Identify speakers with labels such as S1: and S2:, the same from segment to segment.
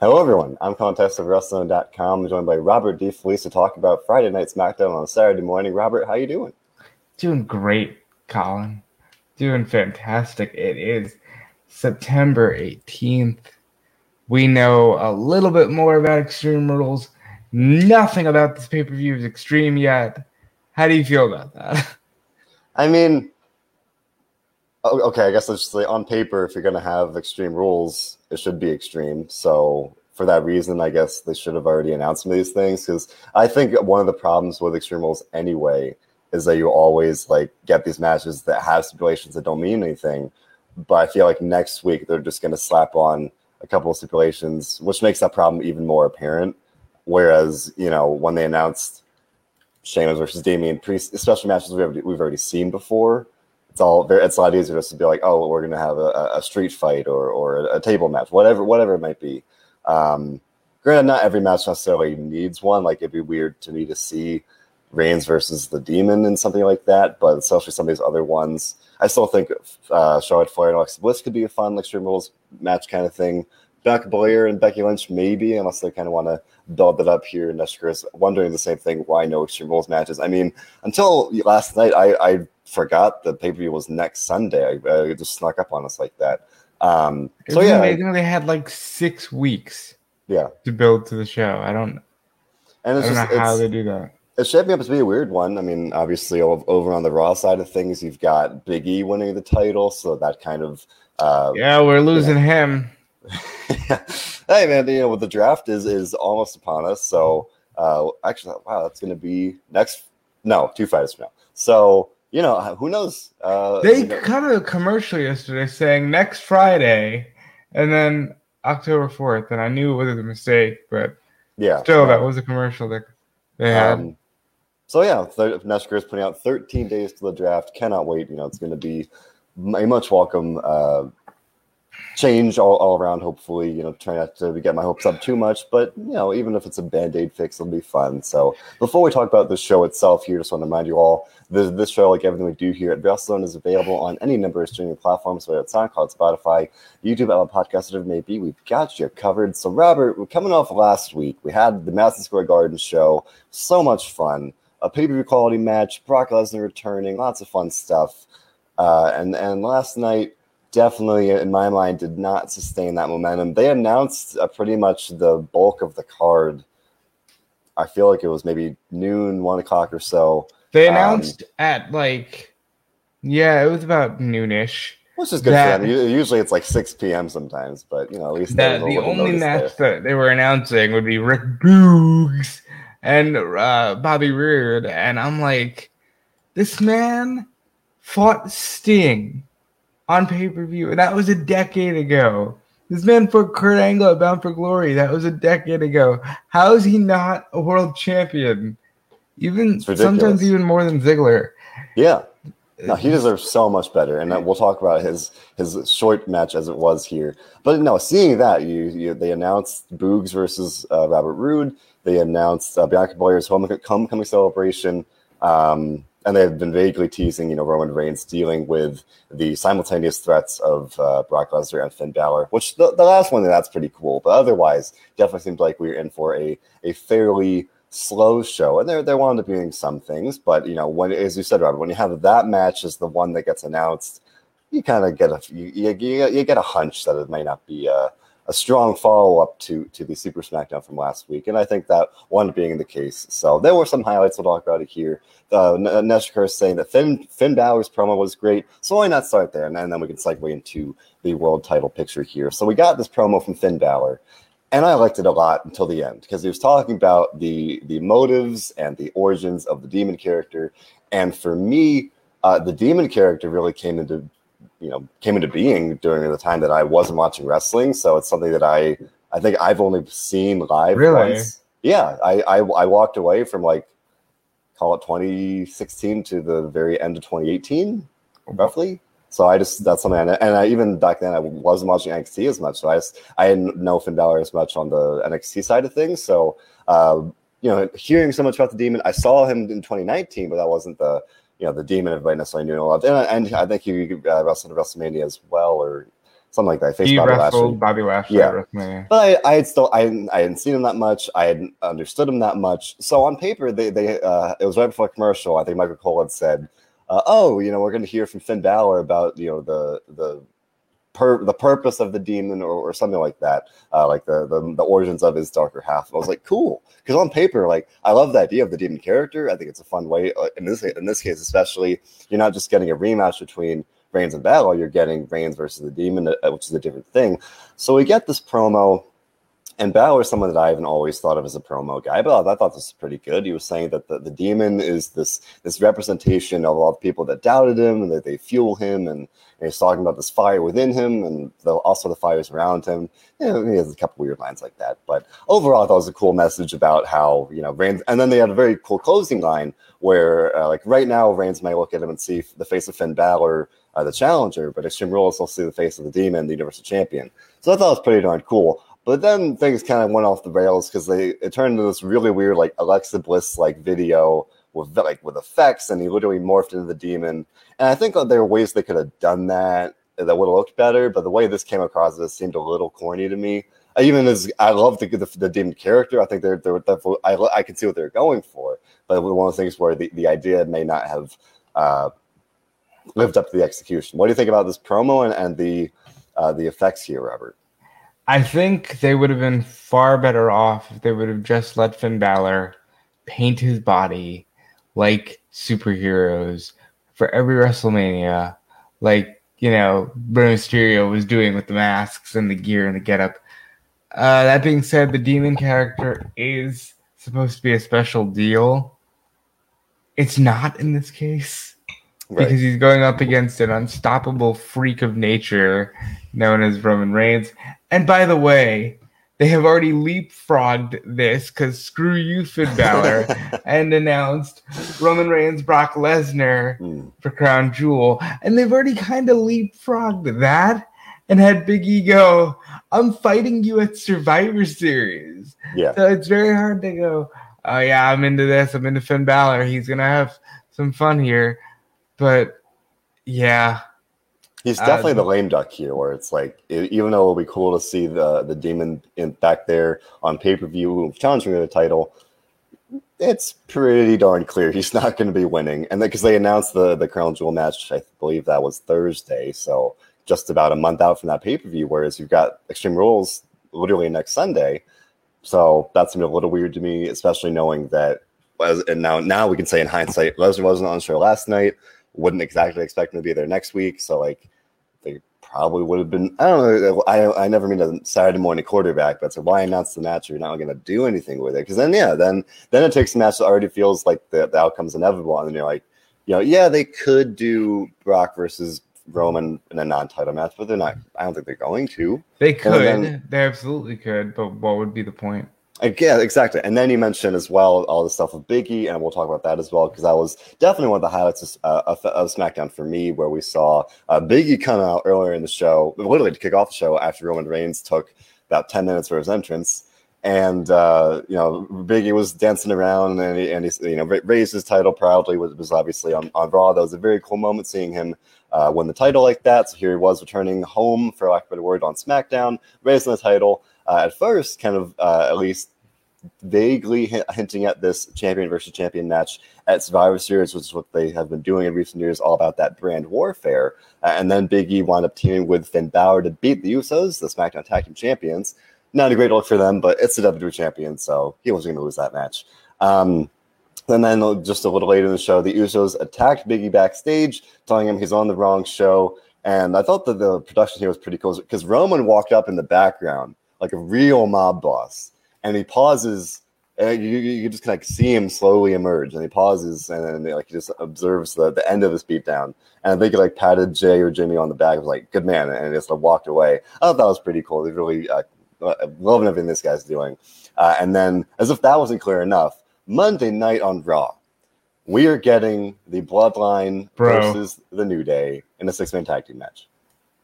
S1: Hello, everyone. I'm Contest of Wrestling.com. I'm joined by Robert DeFelice to talk about Friday Night SmackDown on Saturday morning. Robert, how you doing?
S2: Doing great, Colin. Doing fantastic. It is September 18th. We know a little bit more about Extreme Rules. Nothing about this pay per view is extreme yet. How do you feel about that?
S1: I mean, Oh, okay, I guess let's just say on paper, if you're going to have extreme rules, it should be extreme. So for that reason, I guess they should have already announced some of these things because I think one of the problems with extreme rules anyway is that you always like get these matches that have stipulations that don't mean anything. But I feel like next week they're just going to slap on a couple of stipulations, which makes that problem even more apparent. Whereas, you know, when they announced Sheamus versus Damian Priest, especially matches we've we've already seen before, it's all it's a lot easier just to be like, oh, we're going to have a, a, street fight or, or a table match, whatever, whatever it might be. Um, granted, not every match necessarily needs one. Like it'd be weird to me to see Reigns versus the Demon and something like that, but especially some of these other ones, I still think uh, Charlotte Flair and Alexa Bliss could be a fun Extreme Rules match kind of thing. Beck Blair and Becky Lynch, maybe, unless they kind of want to build it up here. And is wondering the same thing why no Extreme Rules matches? I mean, until last night, I, I forgot the pay per view was next Sunday. I, I, just snuck up on us like that. Um, so yeah,
S2: amazing they had like six weeks.
S1: Yeah,
S2: to build to the show. I don't. And it's I don't just, know how they do that.
S1: It's shaping up to be a weird one. I mean, obviously, over on the Raw side of things, you've got Big E winning the title, so that kind of
S2: uh, yeah, we're losing him.
S1: hey man, you know the draft is is almost upon us. So uh, actually, wow, that's going to be next. No, two fights from now. So you know, who knows? Uh,
S2: they
S1: you know.
S2: cut a commercial yesterday saying next Friday, and then October fourth, and I knew it was a mistake, but
S1: yeah,
S2: still, that was a commercial that they had. Um,
S1: so yeah, th- Neshker is putting out 13 days to the draft. Cannot wait. You know, it's going to be a much welcome uh, change all, all around. Hopefully, you know, try not to get my hopes up too much, but you know, even if it's a band aid fix, it'll be fun. So, before we talk about the show itself, here, just want to remind you all this, this show, like everything we do here at WrestleZone, is available on any number of streaming platforms, whether it's SoundCloud, Spotify, YouTube, Apple Podcasts, whatever it may be. We've got you covered. So, Robert, we're coming off last week. We had the Madison Square Garden show, so much fun. A pay per view quality match, Brock Lesnar returning, lots of fun stuff. Uh, and and last night definitely, in my mind, did not sustain that momentum. They announced uh, pretty much the bulk of the card. I feel like it was maybe noon, one o'clock or so.
S2: They um, announced um, at like, yeah, it was about noonish.
S1: Which is good that, for them. Usually it's like 6 p.m. sometimes, but you know, at least
S2: that the only match there. that they were announcing would be Rick Boogs and uh, Bobby Roode. And I'm like, this man fought Sting on pay per view, and that was a decade ago. This man fought Kurt Angle at Bound for Glory. That was a decade ago. How is he not a world champion? Even sometimes even more than Ziggler.
S1: Yeah. No, he deserves so much better, and we'll talk about his his short match as it was here. But no, seeing that you, you they announced Boogs versus uh, Robert Roode. They announced uh, Bianca Belair's homecoming celebration. Um, and they've been vaguely teasing, you know, Roman Reigns dealing with the simultaneous threats of uh, Brock Lesnar and Finn Balor, which the, the last one, that's pretty cool. But otherwise, definitely seems like we are in for a, a fairly slow show. And there wound up being some things, but, you know, when, as you said, Robert, when you have that match as the one that gets announced, you kind of get a, you, you, you, get a hunch that it may not be a, a strong follow up to to the Super SmackDown from last week, and I think that one being the case. So there were some highlights. We'll talk about it here. Uh, Neshker saying that Finn Finn Balor's promo was great, so why not start there, and, and then we can segue into the world title picture here. So we got this promo from Finn Balor, and I liked it a lot until the end because he was talking about the the motives and the origins of the demon character, and for me. Uh, the demon character really came into you know came into being during the time that I wasn't watching wrestling. So it's something that I I think I've only seen live
S2: really? once.
S1: Yeah, I, I I walked away from like call it 2016 to the very end of 2018, roughly. So I just that's something, I, and I even back then I wasn't watching NXT as much, so I just, I didn't know Finn Balor as much on the NXT side of things. So uh, you know, hearing so much about the Demon, I saw him in 2019, but that wasn't the you know the demon everybody necessarily knew and loved, and, and I think he uh, wrestled at WrestleMania as well, or something like that. Faced
S2: He
S1: Bobby
S2: wrestled
S1: Lashley.
S2: Bobby Lashley
S1: Yeah. But I, I had still I hadn't, I hadn't seen him that much. I hadn't understood him that much. So on paper, they they uh, it was right before a commercial. I think Michael Cole had said, uh, "Oh, you know, we're going to hear from Finn Balor about you know the the per, the purpose of the demon or, or something like that, uh, like the, the the origins of his darker half." I was like, "Cool," because on paper, like I love the idea of the demon character. I think it's a fun way. Uh, in this in this case, especially, you're not just getting a rematch between Reigns and Balor. You're getting Reigns versus the demon, uh, which is a different thing. So we get this promo. And Balor is someone that I haven't always thought of as a promo guy, but I thought this was pretty good. He was saying that the, the demon is this this representation of all the people that doubted him and that they fuel him, and, and he's talking about this fire within him and the, also the fires around him. You know, he has a couple weird lines like that, but overall, I thought it was a cool message about how you know. And then they had a very cool closing line where, uh, like right now, Reigns may look at him and see the face of Finn Balor, uh, the challenger, but Extreme Rules will see the face of the demon, the Universal Champion. So I thought it was pretty darn cool. But then things kind of went off the rails because they it turned into this really weird like Alexa Bliss like video with like with effects, and he literally morphed into the demon. And I think there were ways they could have done that that would have looked better. But the way this came across, it seemed a little corny to me. I even as I love the, the the demon character, I think they're they're I I can see what they're going for. But one of the things where the, the idea may not have uh, lived up to the execution. What do you think about this promo and, and the uh, the effects here, Robert?
S2: I think they would have been far better off if they would have just let Finn Balor paint his body like superheroes for every WrestleMania, like you know Rey Mysterio was doing with the masks and the gear and the getup. Uh, that being said, the demon character is supposed to be a special deal. It's not in this case
S1: Right.
S2: because he's going up against an unstoppable freak of nature known as Roman Reigns. And by the way, they have already leapfrogged this because screw you, Finn Balor, and announced Roman Reigns, Brock Lesnar
S1: Hmm.
S2: for Crown Jewel. And they've already kind of leapfrogged that and had Big E go, I'm fighting you at Survivor Series.
S1: Yeah.
S2: So it's very hard to go, oh, yeah, I'm into this. I'm into Finn Balor. He's going to have some fun here. But yeah,
S1: He's
S2: Uh,
S1: definitely the lame duck here, where it's like, e- even though it would be cool to see the the demon in back there on pay per view challenging for the title, it's pretty darn clear he's not going to be winning. And because they announced the the crown jewel match, I believe that was Thursday, so just about a month out from that pay per view. Whereas you've got Extreme Rules literally next Sunday, so that seemed a little weird to me, especially knowing that. And now, now we can say in hindsight, Lesnar wasn't on the show last night. Wouldn't exactly expect him to be there next week. So, like, probably would have been. I don't know. I I never mean a Saturday morning quarterback, but so why announce the match? if You're not going to do anything with it because then yeah, then then it takes a match that already feels like the, the outcome's inevitable, and then you're like, you know, yeah, they could do Brock versus Roman in a non-title match, but they're not. I don't think they're going to.
S2: they could.
S1: then-
S2: they absolutely could. But what would be the point?
S1: Yeah, exactly. And then you mentioned as well all the stuff with Biggie, and we'll talk about that as well because that was definitely one of the highlights of, uh, of, of SmackDown for me, where we saw uh, Biggie come out earlier in the show, literally to kick off the show after Roman Reigns took about ten minutes for his entrance, and uh, you know Biggie was dancing around and he, and he you know raised his title proudly, was was obviously on, on Raw. That was a very cool moment seeing him uh, win the title like that. So here he was returning home, for lack of a better word, on SmackDown, raising the title. Uh, at first, kind of uh, at least vaguely hi- hinting at this champion versus champion match at Survivor Series, which is what they have been doing in recent years, all about that brand warfare. Uh, and then Big E wound up teaming with Finn Balor to beat the Usos, the SmackDown Tag Team Champions. Not a great look for them, but it's the WWE Champion, so he wasn't going to lose that match. Um, and then just a little later in the show, the Usos attacked Biggie backstage, telling him he's on the wrong show. And I thought that the production here was pretty cool because Roman walked up in the background like a real mob boss, and he pauses. And you, you just kind of see him slowly emerge, and he pauses, and then like he just observes the, the end of this beatdown. And I think he like patted Jay or Jimmy on the back, was like, "Good man," and just like, walked away. I thought that was pretty cool. They really uh, uh, loving everything this guy's doing. Uh, and then, as if that wasn't clear enough, Monday night on Raw, we are getting the Bloodline
S2: Bro.
S1: versus the New Day in a six-man tag team match.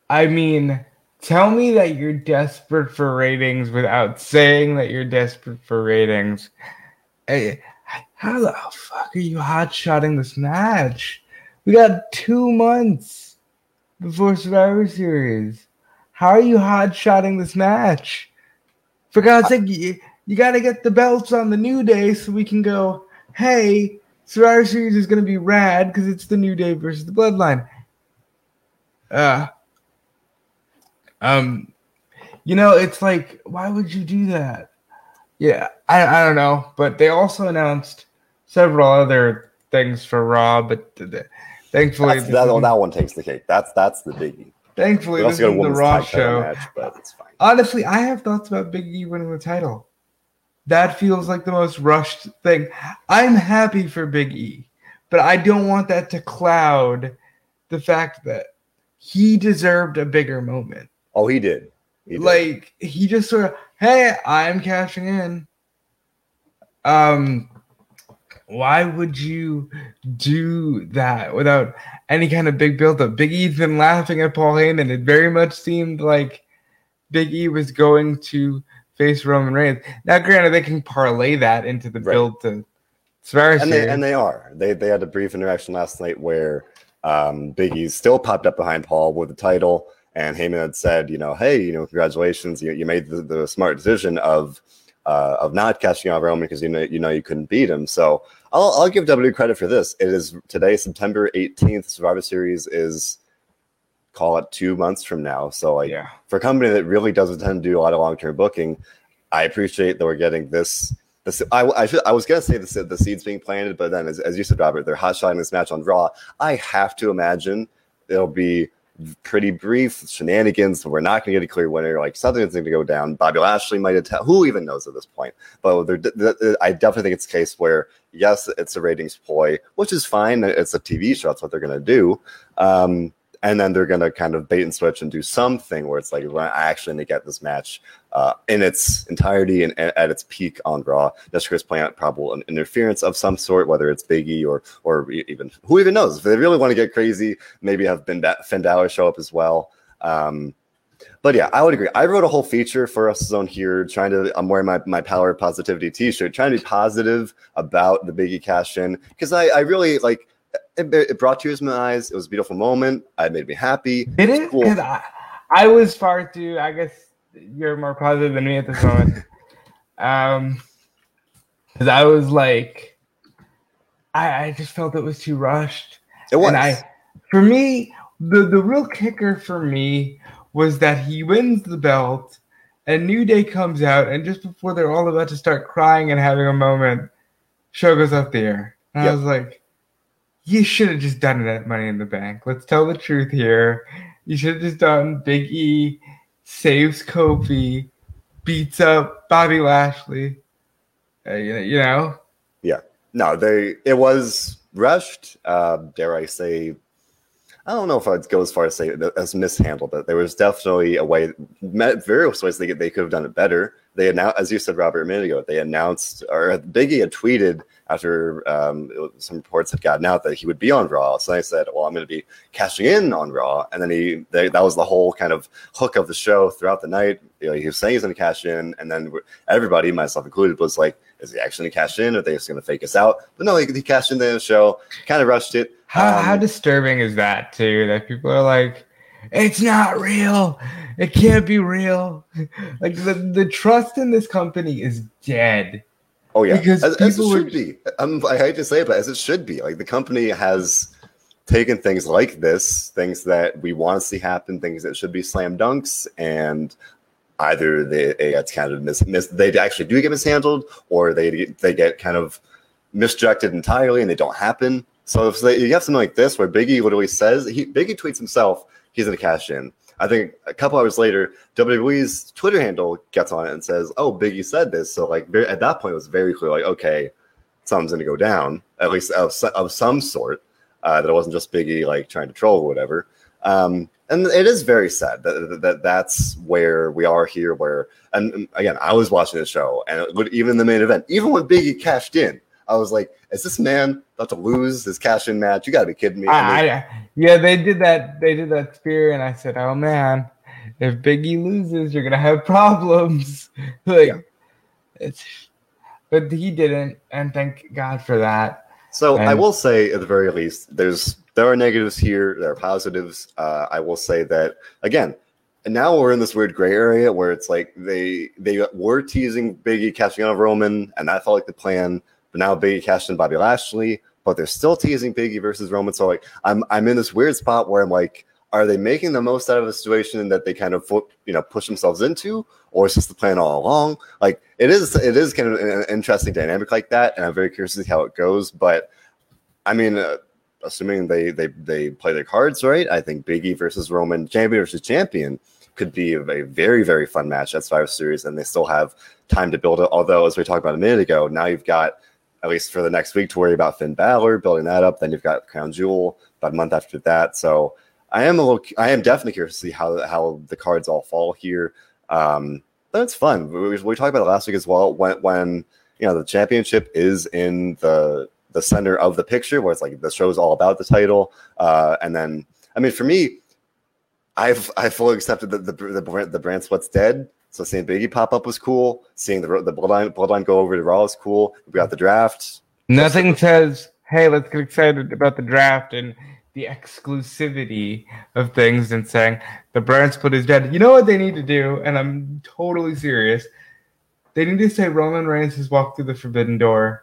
S2: I mean, tell me that you're desperate for ratings without saying that you're desperate for ratings. Hey, how the fuck are you hot shotting this match? We got two months before Survivor Series. how are you hot shotting this match? For God's sake, you, you got to get the belts on the New Day so we can go, hey, Survivor Series is going to be rad because it's the New Day versus the Bloodline. Uh, um, you know, it's like, why would you do that? Yeah, I, I don't know, but they also announced several other things for Raw, but the, thankfully
S1: that, that one takes the cake. That's that's the biggie.
S2: Thankfully, this is the Raw show.
S1: match, but it's fine.
S2: Honestly, I have thoughts about Big E winning the title. That feels like the most rushed thing. I'm happy for Big E, but I don't want that to cloud the fact that he deserved a bigger moment.
S1: Oh, he did. He did.
S2: Like he just sort of, hey, I'm cashing in. Um, why would you do that without any kind of big build-up? Big E's been laughing at Paul Heyman. It very much seemed like Big E was going to face Roman Reigns. Now, granted, they can parlay that into the
S1: Right.
S2: build to Survivor
S1: and they and they are. They they had a brief interaction last night where um, Biggie still popped up behind Paul with the title, and Heyman had said, you know, hey, you know, congratulations, you, you made the, the smart decision of uh, of not cashing out Roman because you know you know you couldn't beat him. So I'll I'll give WWE credit for this. It is today, September eighteenth. Survivor Series is call it two months from now. So like
S2: yeah.
S1: for a company that really doesn't tend to do a lot of long term booking, I appreciate that we're getting this. This I, I, should, I was gonna say the, the seeds being planted, but then as, as you said, Robert, they're hot shotting this match on Raw. I have to imagine it'll be pretty brief shenanigans. We're not gonna get a clear winner. Like something's going to go down. Bobby Lashley might attack. Who even knows at this point? But I definitely think it's a case where yes, it's a ratings ploy, which is fine. It's a TV show. That's what they're gonna do. Um, and then they're going to kind of bait and switch and do something where it's like we're actually need to get this match uh, in its entirety and at its peak on Raw. Just Chris playing out probable in- interference of some sort, whether it's Biggie or or even who even knows if they really want to get crazy, maybe have Ben Finn Balor show up as well. Um, but yeah, I would agree. I wrote a whole feature for us zone here, trying to. I'm wearing my my Power Positivity T-shirt, trying to be positive about the Biggie cash in because I I really like. It, it brought tears to my eyes. It was a beautiful moment. It made me happy.
S2: Did it?
S1: Cool.
S2: I, I was far too. I guess you're more positive than me at this moment. um, because I was like, I, I just felt it was too rushed.
S1: It was.
S2: And I, for me, the the real kicker for me was that he wins the belt, and New Day comes out, and just before they're all about to start crying and having a moment, show goes up the air. And I was like, you should have just done it at Money in the Bank. Let's tell the truth here. You should have just done Big E saves Kofi, beats up Bobby Lashley. Uh, you, know, Yeah.
S1: no, they. It was rushed. Uh, dare I say? I don't know if I'd go as far as say as mishandled, but there was definitely a way, various ways they could, they could have done it better. They announced, as you said, Robert, a minute ago, they announced, or Biggie had tweeted after um, some reports had gotten out that he would be on Raw. So I said, "Well, I'm going to be cashing in on Raw," and then he they, that was the whole kind of hook of the show throughout the night. You know, he was saying he's going to cash in, and then everybody, myself included, was like, "Is he actually going to cash in? Or are they just going to fake us out?" But no, he, he cashed in the show, kind of rushed it.
S2: How,
S1: Um,
S2: how disturbing is that too? That people are like, it's not real. It can't be real. Like the, the trust in this company is dead.
S1: Oh yeah,
S2: Because
S1: as, as it should
S2: would-
S1: be. Um, I hate to say it, but as it should be. Like the company has taken things like this, things that we want to see happen, things that should be slam dunks, and either they it gets kind of mis, mis they actually do get mishandled, or they they get kind of misdirected entirely, and they don't happen. So if they, you have something like this where Biggie literally says he Biggie tweets himself he's going to cash in. I think a couple hours later, WWE's Twitter handle gets on it and says, "Oh, Biggie said this." So like very, at that point, it was very clear, like, okay, something's going to go down, at least of, of some sort. Uh, that it wasn't just Biggie like trying to troll or whatever. Um, and it is very sad that, that, that that's where we are here. Where and again, I was watching the show, and it would, even the main event, even when Biggie cashed in, I was like, "Is this man about to lose his cash in match? You got to be kidding me!" I,
S2: I, yeah, they did that. They did that spear, and I said, "Oh man, if Biggie loses, you're gonna have problems." like,
S1: Yeah.
S2: it's, but he didn't, and thank God for that.
S1: So I will say, at the very least, there's there are negatives here, there are positives. Uh, I will say that again, and now we're in this weird gray area where it's like they they were teasing Biggie catching on Roman, and that felt like the plan. But now Biggie cashed in Bobby Lashley, but they're still teasing Biggie versus Roman. So like I'm I'm in this weird spot where I'm like, are they making the most out of a situation that they kind of you know push themselves into, or is this the plan all along? Like it is it is kind of an interesting dynamic like that, and I'm very curious to see how it goes. But I mean. Uh, assuming they they they play their cards right, I think Biggie versus Roman, champion versus champion, could be a, very very fun match at Survivor Series, and they still have time to build it. Although, as we talked about a minute ago, now you've got at least for the next week to worry about Finn Balor building that up. Then you've got Crown Jewel about a month after that. So I am a little, I am definitely curious to see how how the cards all fall here. Um, but it's fun. We, we talked about it last week as well. When when you know the championship is in the the center of the picture where it's like the show is all about the title. Uh, and then, I mean, for me, I've I fully accepted that the the, the, the brand dead. So seeing Biggie pop up was cool. Seeing the the bloodline bloodline go over to Raw is cool. We got the draft.
S2: Nothing says, "Hey, let's get excited about the draft and the exclusivity of things," and saying the brand split is dead. You know what they need to do, and I'm totally serious. They need to say Roman Reigns has walked through the forbidden door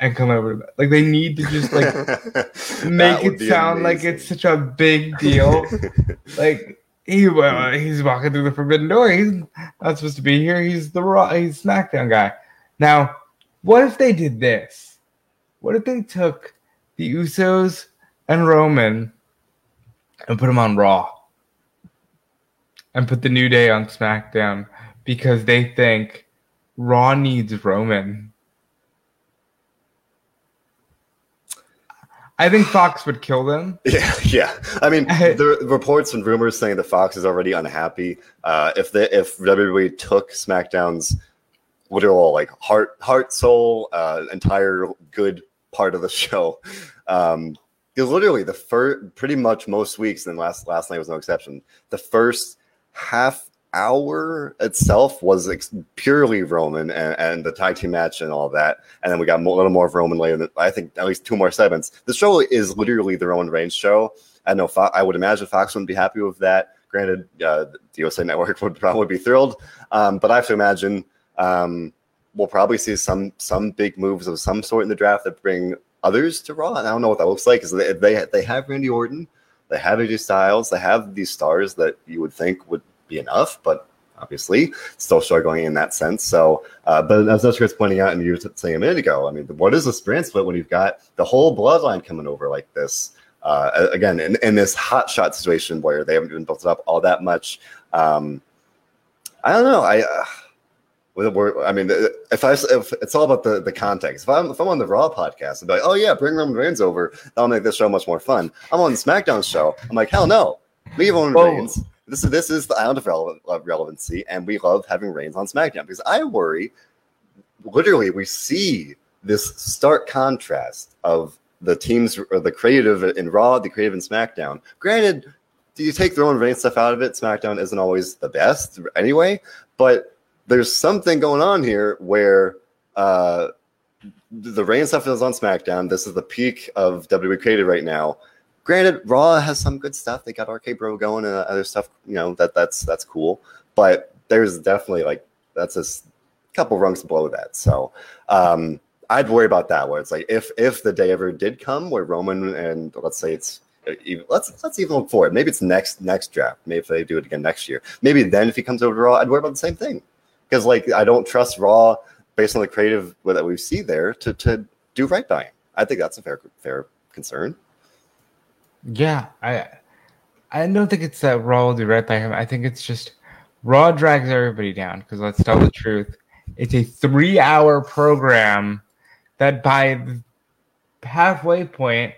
S2: and come over. Like they need to just like make it sound amazing. like it's such a big deal. like he uh, he's walking through the forbidden door. He's not supposed to be here. He's the raw. He's SmackDown guy. Now, what if they did this? What if they took the Usos and Roman and put them on Raw and put the New Day on SmackDown because they think Raw needs Roman I think Fox would kill them.
S1: Yeah, yeah. I mean, the reports and rumors saying that Fox is already unhappy. Uh, if the if WWE took SmackDown's literal like heart, heart, soul, uh, entire good part of the show, um, literally the first, pretty much most weeks, and last last night was no exception. The first half hour itself was ex- purely Roman and, and, the tag team match and all that. And then we got a little more of Roman later. I think at least two more segments. The show is literally the Roman Reigns show. I know Fo- I would imagine Fox wouldn't be happy with that. Granted, uh, the USA Network would probably be thrilled, um, but I have to imagine um, we'll probably see some some big moves of some sort in the draft that bring others to Raw. And I don't know what that looks like because they, they they have Randy Orton, they have AJ Styles, they have these stars that you would think would be enough, but obviously still struggling in that sense. So, uh, but as Chris pointing out, and you were saying a minute ago, I mean, what is a brand split when you've got the whole bloodline coming over like this? Uh, again, in, in this hot shot situation where they haven't even built it up all that much. Um, I don't know. I, uh, I mean, if I if it's all about the, the context. If I'm if I'm on the Raw podcast, I'm like, oh yeah, bring Roman Reigns over. That'll make this show much more fun. I'm on the SmackDown show. I'm like, hell no, leave Roman Reigns. This is this is the island of, relevant, of relevancy, and we love having Reigns on SmackDown because I worry. Literally, we see this stark contrast of the teams or the creative in Raw, the creative in SmackDown. Granted, do you take the Roman Reigns stuff out of it? SmackDown isn't always the best anyway, but there's something going on here where uh, the Reigns stuff is on SmackDown. This is the peak of WWE creative right now, Granted, Raw has some good stuff. They got RK Bro going and other stuff. You know that that's that's cool. But there's definitely like that's a couple rungs below that. So um, I'd worry about that. Where it's like if if the day ever did come where Roman and let's say it's let's let's even look forward. Maybe it's next next draft. Maybe if they do it again next year. Maybe then if he comes over to Raw, I'd worry about the same thing because like I don't trust Raw based on the creative that we see there to to do right by him. I think that's a fair fair concern.
S2: Yeah, I I don't think it's that Raw will do right by him. I think it's just Raw drags everybody down because let's tell the truth. It's a three hour program that by the halfway point,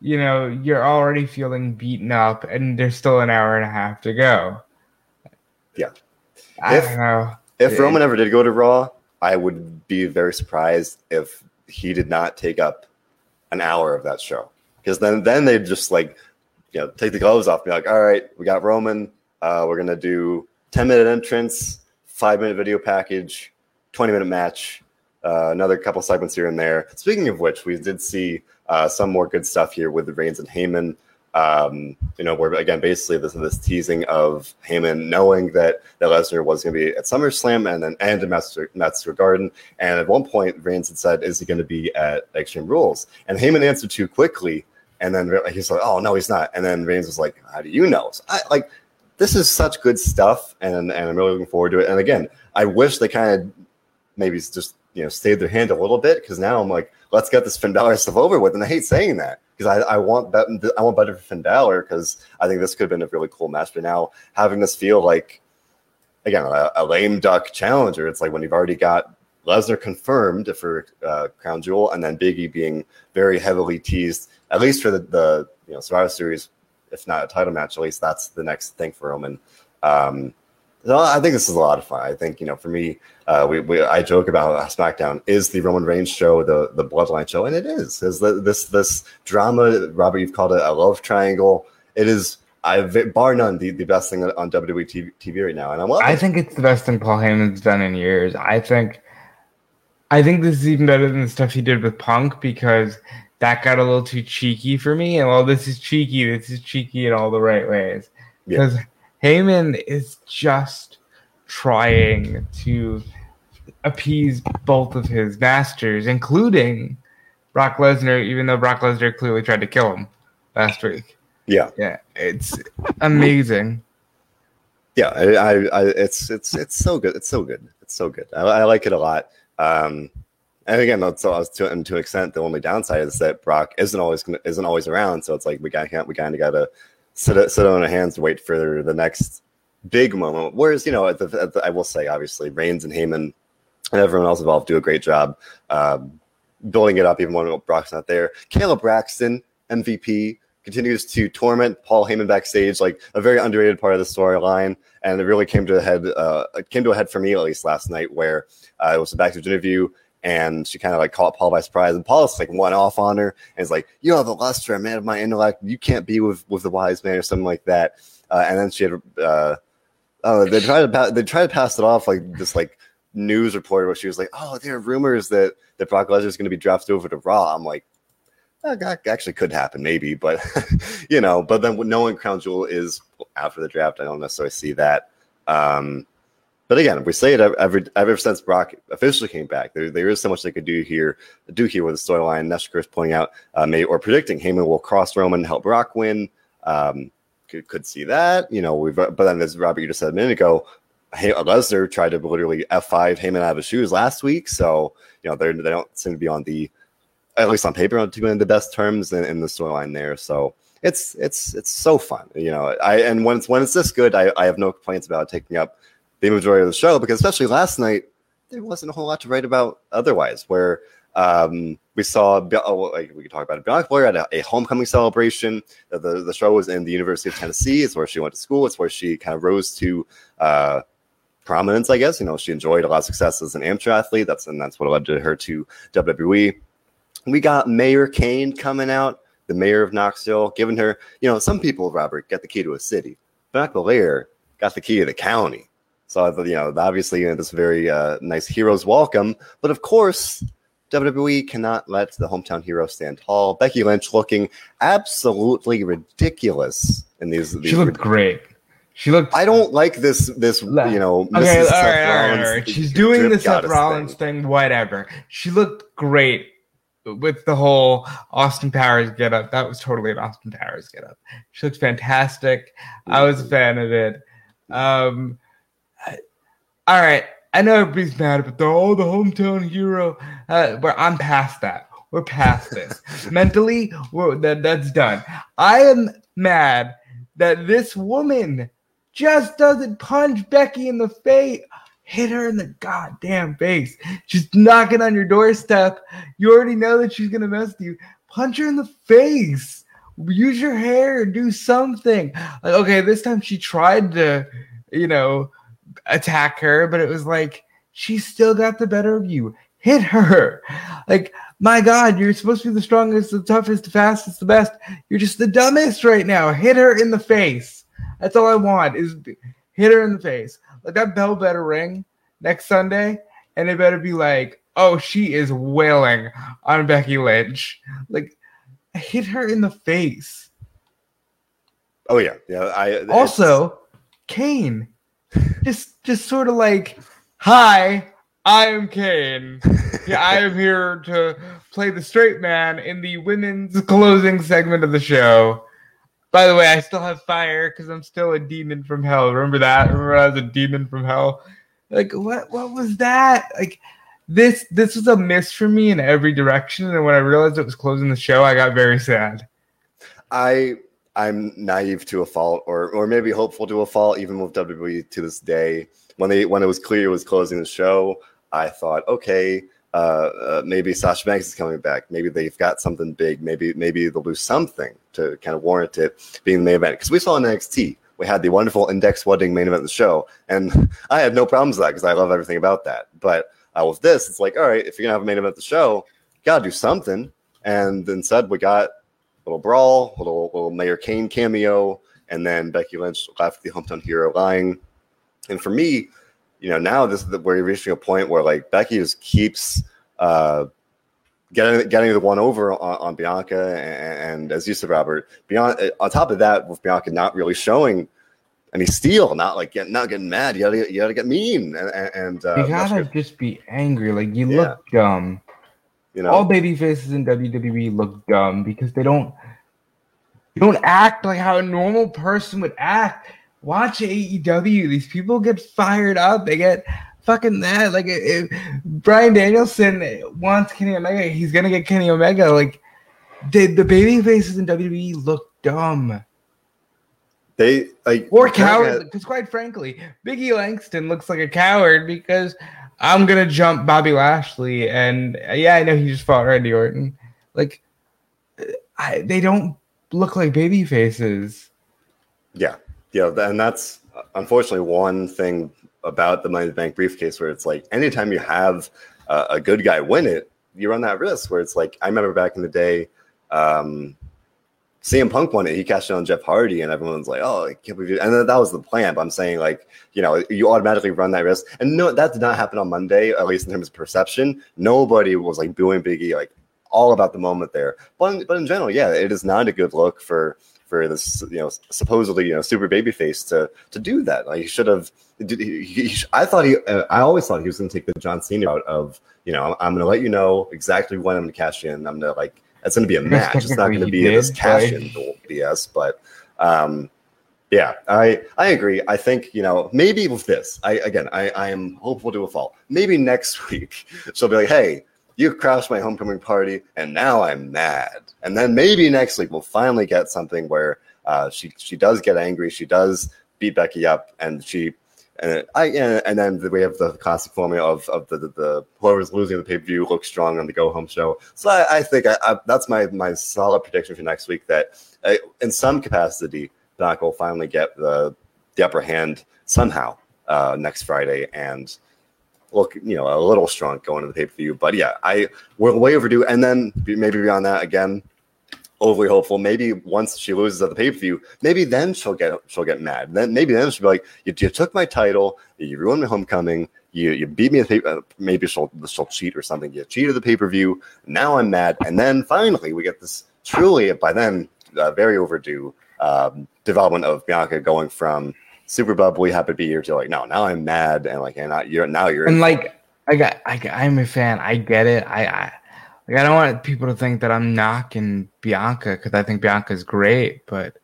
S2: you know, you're already feeling beaten up and there's still an hour and a half to go.
S1: Yeah.
S2: I if, don't know.
S1: If it, Roman ever did go to Raw, I would be very surprised if he did not take up an hour of that show because then then they just like you know take the gloves off, and be like, all right, we got Roman, uh, we're gonna do ten minute entrance, five minute video package, twenty minute match, uh, another couple segments here and there. Speaking of which, we did see uh, some more good stuff here with the Reigns and Heyman. Um, you know, where again, basically this this teasing of Heyman knowing that that Lesnar was going to be at SummerSlam and then and at Master, Master Garden. And at one point, Reigns had said, "Is he going to be at Extreme Rules?" And Heyman answered too quickly, and then he's like, "Oh no, he's not." And then Reigns was like, "How do you know?" So I like this is such good stuff, and and I'm really looking forward to it. And again, I wish they kind of maybe just you know stayed their hand a little bit because now I'm like, let's get this Finn Balor stuff over with. And I hate saying that because I, I want that I want better for Finn Balor because I think this could have been a really cool match. But now having this feel like again a, a lame duck challenger, it's like when you've already got Lesnar confirmed for uh, Crown Jewel, and then Biggie being very heavily teased, at least for the, the you know Survivor Series, if not a title match, at least that's the next thing for Roman. Um, so I think this is a lot of fun. I think you know, for me, uh, we, we I joke about SmackDown is the Roman Reigns show, the the Bloodline show, and it is. Is this this drama, Robert? You've called it a love triangle. It is. I bar none the, the best thing on WWE TV, TV right now, and I love.
S2: I think it's the best thing Paul Heyman's done in years. I think, I think this is even better than the stuff he did with Punk because that got a little too cheeky for me. And while this is cheeky, this is cheeky in all the right ways because. Yeah Heyman is just trying to appease both of his masters, including Brock Lesnar, even though Brock Lesnar clearly tried to kill him last week.
S1: Yeah,
S2: yeah, it's amazing.
S1: Yeah, I, I, I it's it's it's so good. It's so good. It's so good. I, I like it a lot. Um, and again, that's to to an extent. The only downside is that Brock isn't always isn't always around. So it's like we got we kind of got to sit sit on our hands and wait for the next big moment. Whereas you know, at the, at the, I will say, obviously, Reigns and Heyman and everyone else involved do a great job um, building it up, even when Brock's not there. Kayla Braxton, MVP, continues to torment Paul Heyman backstage, like a very underrated part of the storyline. And it really came to a head, uh, came to a head for me at least last night, where uh, it was a backstage interview and she kind of like caught Paul by surprise. And Paul's like went off on her and is like, "You have a luster, a man of my intellect. You can't be with with the wise man or something like that." Uh, and then she had, uh, oh, they tried to pa- they tried to pass it off like this like news reporter where she was like, "Oh, there are rumors that that Brock Lesnar is going to be drafted over to Raw." I'm like. That actually could happen, maybe, but you know. But then knowing Crown Jewel is after the draft, I don't necessarily see that. Um, but again, we say it every ever since Brock officially came back. There, there is so much they could do here, do here with the storyline. Neshker is pointing out, uh, may, or predicting Heyman will cross Roman, and help Brock win. Um, could, could see that, you know. We've but then as Robert you just said a minute ago, hey, Lesnar tried to literally F5 Heyman out of his shoes last week. So you know they they don't seem to be on the at least on paper on the best terms in, in the storyline there. So it's it's it's so fun, you know. I and when it's when it's this good, I, I have no complaints about taking up the majority of the show because especially last night there wasn't a whole lot to write about otherwise. Where um, we saw, oh, like we could talk about it. Bianca Belair had a, a homecoming celebration. The, the, the show was in the University of Tennessee. It's where she went to school. It's where she kind of rose to uh, prominence. I guess you know she enjoyed a lot of success as an amateur athlete. That's and that's what led to her to WWE. We got Mayor Kane coming out, the mayor of Knoxville, giving her, you know, some people, Robert, got the key to a city. Bianca Belair got the key to the county. So you know, obviously, you know, this very uh, nice hero's welcome. But of course, WWE cannot let the hometown hero stand tall. Becky Lynch looking absolutely ridiculous in these. these
S2: she looked great. She looked.
S1: I don't like this. This you know.
S2: Okay, Mrs. all right, all right, all right. She's doing the Seth Rollins thing. thing. Whatever. She looked great with the whole Austin Powers get up. That was totally an Austin Powers get up. She looks fantastic. I was a fan of it. Um, all right, I know everybody's mad, but they're all the hometown hero. Uh, but I'm past that. We're past this. Mentally, we're, that that's done. I am mad that this woman just doesn't punch Becky in the face. Hit her in the goddamn face. She's knocking on your doorstep. You already know that she's gonna mess with you. Punch her in the face. Use your hair. Do something. Like, okay, this time she tried to, you know, attack her, but it was like she still got the better of you. Hit her. Like, my God, you're supposed to be the strongest, the toughest, the fastest, the best. You're just the dumbest right now. Hit her in the face. That's all I want is hit her in the face. Like that bell better ring next Sunday, and it better be like, oh, she is wailing on Becky Lynch. Like, hit her in the face.
S1: Oh yeah, yeah. I
S2: also Kane, just just sort of like, hi, I am Kane. Yeah, I am here to play the straight man in the women's closing segment of the show. By the way, I still have fire because I'm still a demon from hell. Remember that? Remember I was a demon from hell? Like what? What was that? Like this? This was a miss for me in every direction. And when I realized it was closing the show, I got very sad.
S1: I I'm naive to a fault, or or maybe hopeful to a fault, even with WWE to this day. When they when it was clear it was closing the show, I thought, okay, uh, uh, maybe Sasha Banks is coming back. Maybe they've got something big. Maybe maybe they'll do something to kind of warrant it being the main event. Because we saw in NXT, we had the wonderful Index Wedding main event of the show, and I had no problems with that because I love everything about that. But uh, with this, it's like, all right, if you're gonna have a main event of the show, you gotta do something. And instead, we got a little brawl, little little Mayor Kane cameo, and then Becky Lynch left the hometown hero lying. And for me, you know, now this is the, where you're reaching a point where like Becky just keeps uh, getting getting the one over on, on Bianca, and, and, as you said, Robert, beyond uh, on top of that, with Bianca not really showing any steel, not like getting not getting mad, you gotta you gotta get mean, and, and uh,
S2: you gotta just be angry, like you yeah. look dumb. You know, all baby faces in WWE look dumb because they don't they don't act like how a normal person would act. Watch AEW. These people get fired up. They get fucking that. Like if Bryan Danielson wants Kenny Omega, he's gonna get Kenny Omega. Like the the baby faces in WWE look dumb.
S1: They like
S2: or coward because quite frankly, Biggie Langston looks like a coward because I'm gonna jump Bobby Lashley, and yeah, I know he just fought Randy Orton. Like, I, they don't look like baby faces.
S1: Yeah, yeah, and that's unfortunately one thing about the Money in the Bank briefcase where it's like anytime you have a, a good guy win it, you run that risk where it's like I remember back in the day. Um, CM Punk won it. He cashed in on Jeff Hardy, and everyone's like, "Oh, I can't believe it!" And that was the plan. But I'm saying, like, you know, you automatically run that risk. And no, that did not happen on Monday, at least in terms of perception. Nobody was like booing Biggie, like all about the moment there. But but in general, yeah, it is not a good look for for this, you know, supposedly you know super baby face to to do that. Like he should have. He, he, I thought he. Uh, I always thought he was going to take the John Cena out of you know. I'm, I'm going to let you know exactly when I'm going to cash in. I'm going to like it's going to be a match. It's not going to be this cash in BS. But um, yeah, I I agree. I think you know maybe with this, I again I I am hopeful to a fault. Maybe next week she'll be like, hey. You crashed my homecoming party, and now I'm mad. And then maybe next week we'll finally get something where uh, she she does get angry, she does beat Becky up, and she and I and then we have the classic formula of of the the, the whoever's losing the pay per view looks strong on the go home show. So I, I think I, I, that's my my solid prediction for next week that uh, in some capacity Doc will finally get the the upper hand somehow uh, next Friday and look you know a little strong going to the pay per view. But yeah, I we're way overdue. And then maybe beyond that again, overly hopeful. Maybe once she loses at the pay per view, maybe then she'll get she'll get mad. Then maybe then she'll be like, "You, you took my title, you ruined my homecoming, you you beat me at the pay- uh, maybe she'll she'll cheat or something. You cheated the pay per view. Now I'm mad." And then finally we get this truly by then uh, very overdue um, development of Bianca going from super bubbly, happy to be here to like, no, now I'm mad and like, and I, you're now you're
S2: and like. I got, I, I'm a fan. I get it. I, I like I don't want people to think that I'm knocking Bianca because I think Bianca is great, but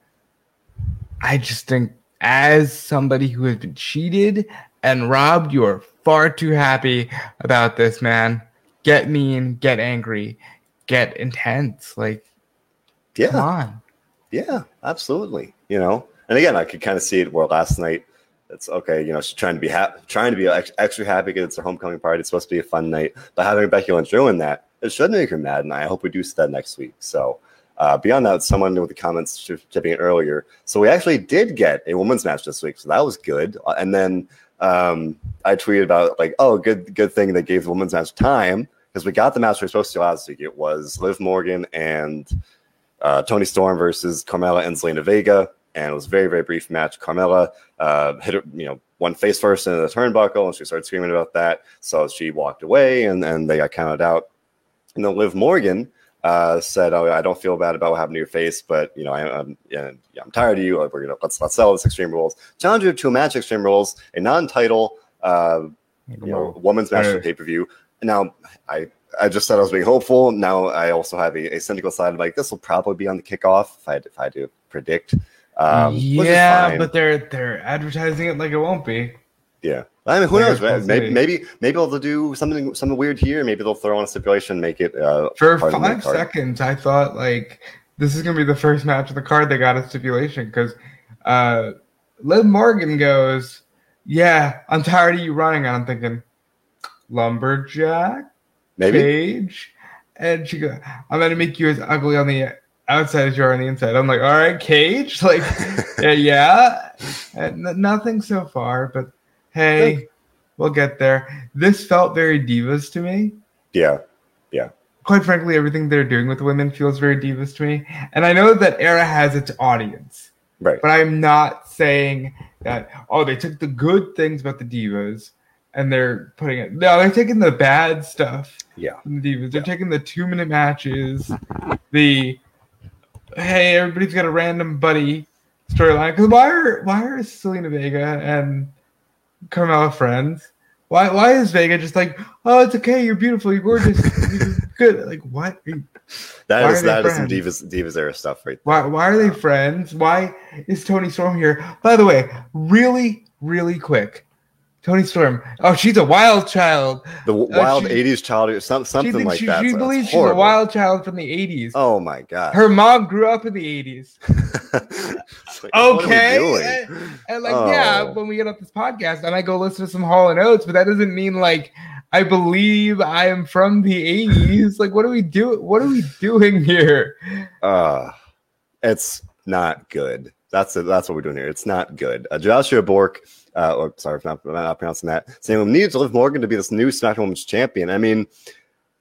S2: I just think as somebody who has been cheated and robbed, you are far too happy about this, man. Get mean, get angry, get intense. Like,
S1: yeah, come on. Yeah, absolutely. You know, and again, I could kind of see it where last night it's okay. You know, she's trying to be happy, trying to be extra happy because it's her homecoming party. It's supposed to be a fun night, but having Becky Lynch ruin that it should make her mad, and I hope we do see that next week. So. Uh, beyond that, someone with the comments tipping it earlier. So we actually did get a women's match this week, so that was good. Uh, and then um, I tweeted about like, oh, good, good thing they gave the women's match time because we got the match we were supposed to last week. It was Liv Morgan and uh, Toni Storm versus Carmella and Zelina Vega, and it was a very, very brief match. Carmella uh, hit, you know, one face first into the turnbuckle, and she started screaming about that. So she walked away, and and they got counted out. And then Liv Morgan uh, said, "Oh, I don't feel bad about what happened to your face, but you know, I, am yeah, I'm tired of you. We're gonna let's let's sell this Extreme Rules. Challenge her to a match Extreme Rules, a non-title, uh, you know, women's match for pay per view. Now, I I just said I was being hopeful. Now I also have a, a cynical side. Of like this will probably be on the kickoff if I if I do predict.
S2: Um, yeah, but they're they're advertising it like it won't be.
S1: Yeah, I mean, who knows? Maybe, maybe maybe they'll do something something weird here. Maybe they'll throw on a stipulation, make it uh,
S2: for five seconds. I thought like this is gonna be the first match of the card. They got a stipulation because uh, Liv Morgan goes, "Yeah, I'm tired of you running." And I'm thinking, lumberjack, maybe cage, and she goes, "I'm gonna make you as ugly on the outside as you are on the inside." I'm like, "All right, cage, like, yeah, yeah." Uh, and nothing so far, but hey, we'll get there. This felt very divas to me.
S1: Yeah. Yeah.
S2: Quite frankly, everything they're doing with women feels very divas to me. And I know that Era has its audience.
S1: Right.
S2: But I'm not saying that, oh, they took the good things about the divas and they're putting it. No, they're taking the bad stuff.
S1: Yeah.
S2: the divas. They're yeah. taking the two minute matches, the hey, everybody's got a random buddy storyline. Because why are why are Zelina Vega and Carmella friends. Why why is Vega just like, oh, it's okay, you're beautiful, you're gorgeous, you're good. Like what?
S1: That is that is some divas divas era stuff right
S2: there. Why why are they friends? Why is Toni Storm here? By the way, really, really quick. Toni Storm. Oh, she's a wild child.
S1: The w- uh, wild she, 80s child or some, something like
S2: she,
S1: that.
S2: She so believes she's a wild child from the 80s.
S1: Oh my god.
S2: Her mom grew up in the 80s. like, okay. And, and, like, oh. yeah, when we get up this podcast, and I go listen to some Hall and Oates, but that doesn't mean like I believe I am from the 80s. like, what are we doing? What are we doing here?
S1: Uh it's not good. That's it. That's what we're doing here. It's not good. Uh, Joshua Bork uh, or sorry if not, not pronouncing that, we needs Liv Morgan to be this new SmackDown Women's Champion. I mean,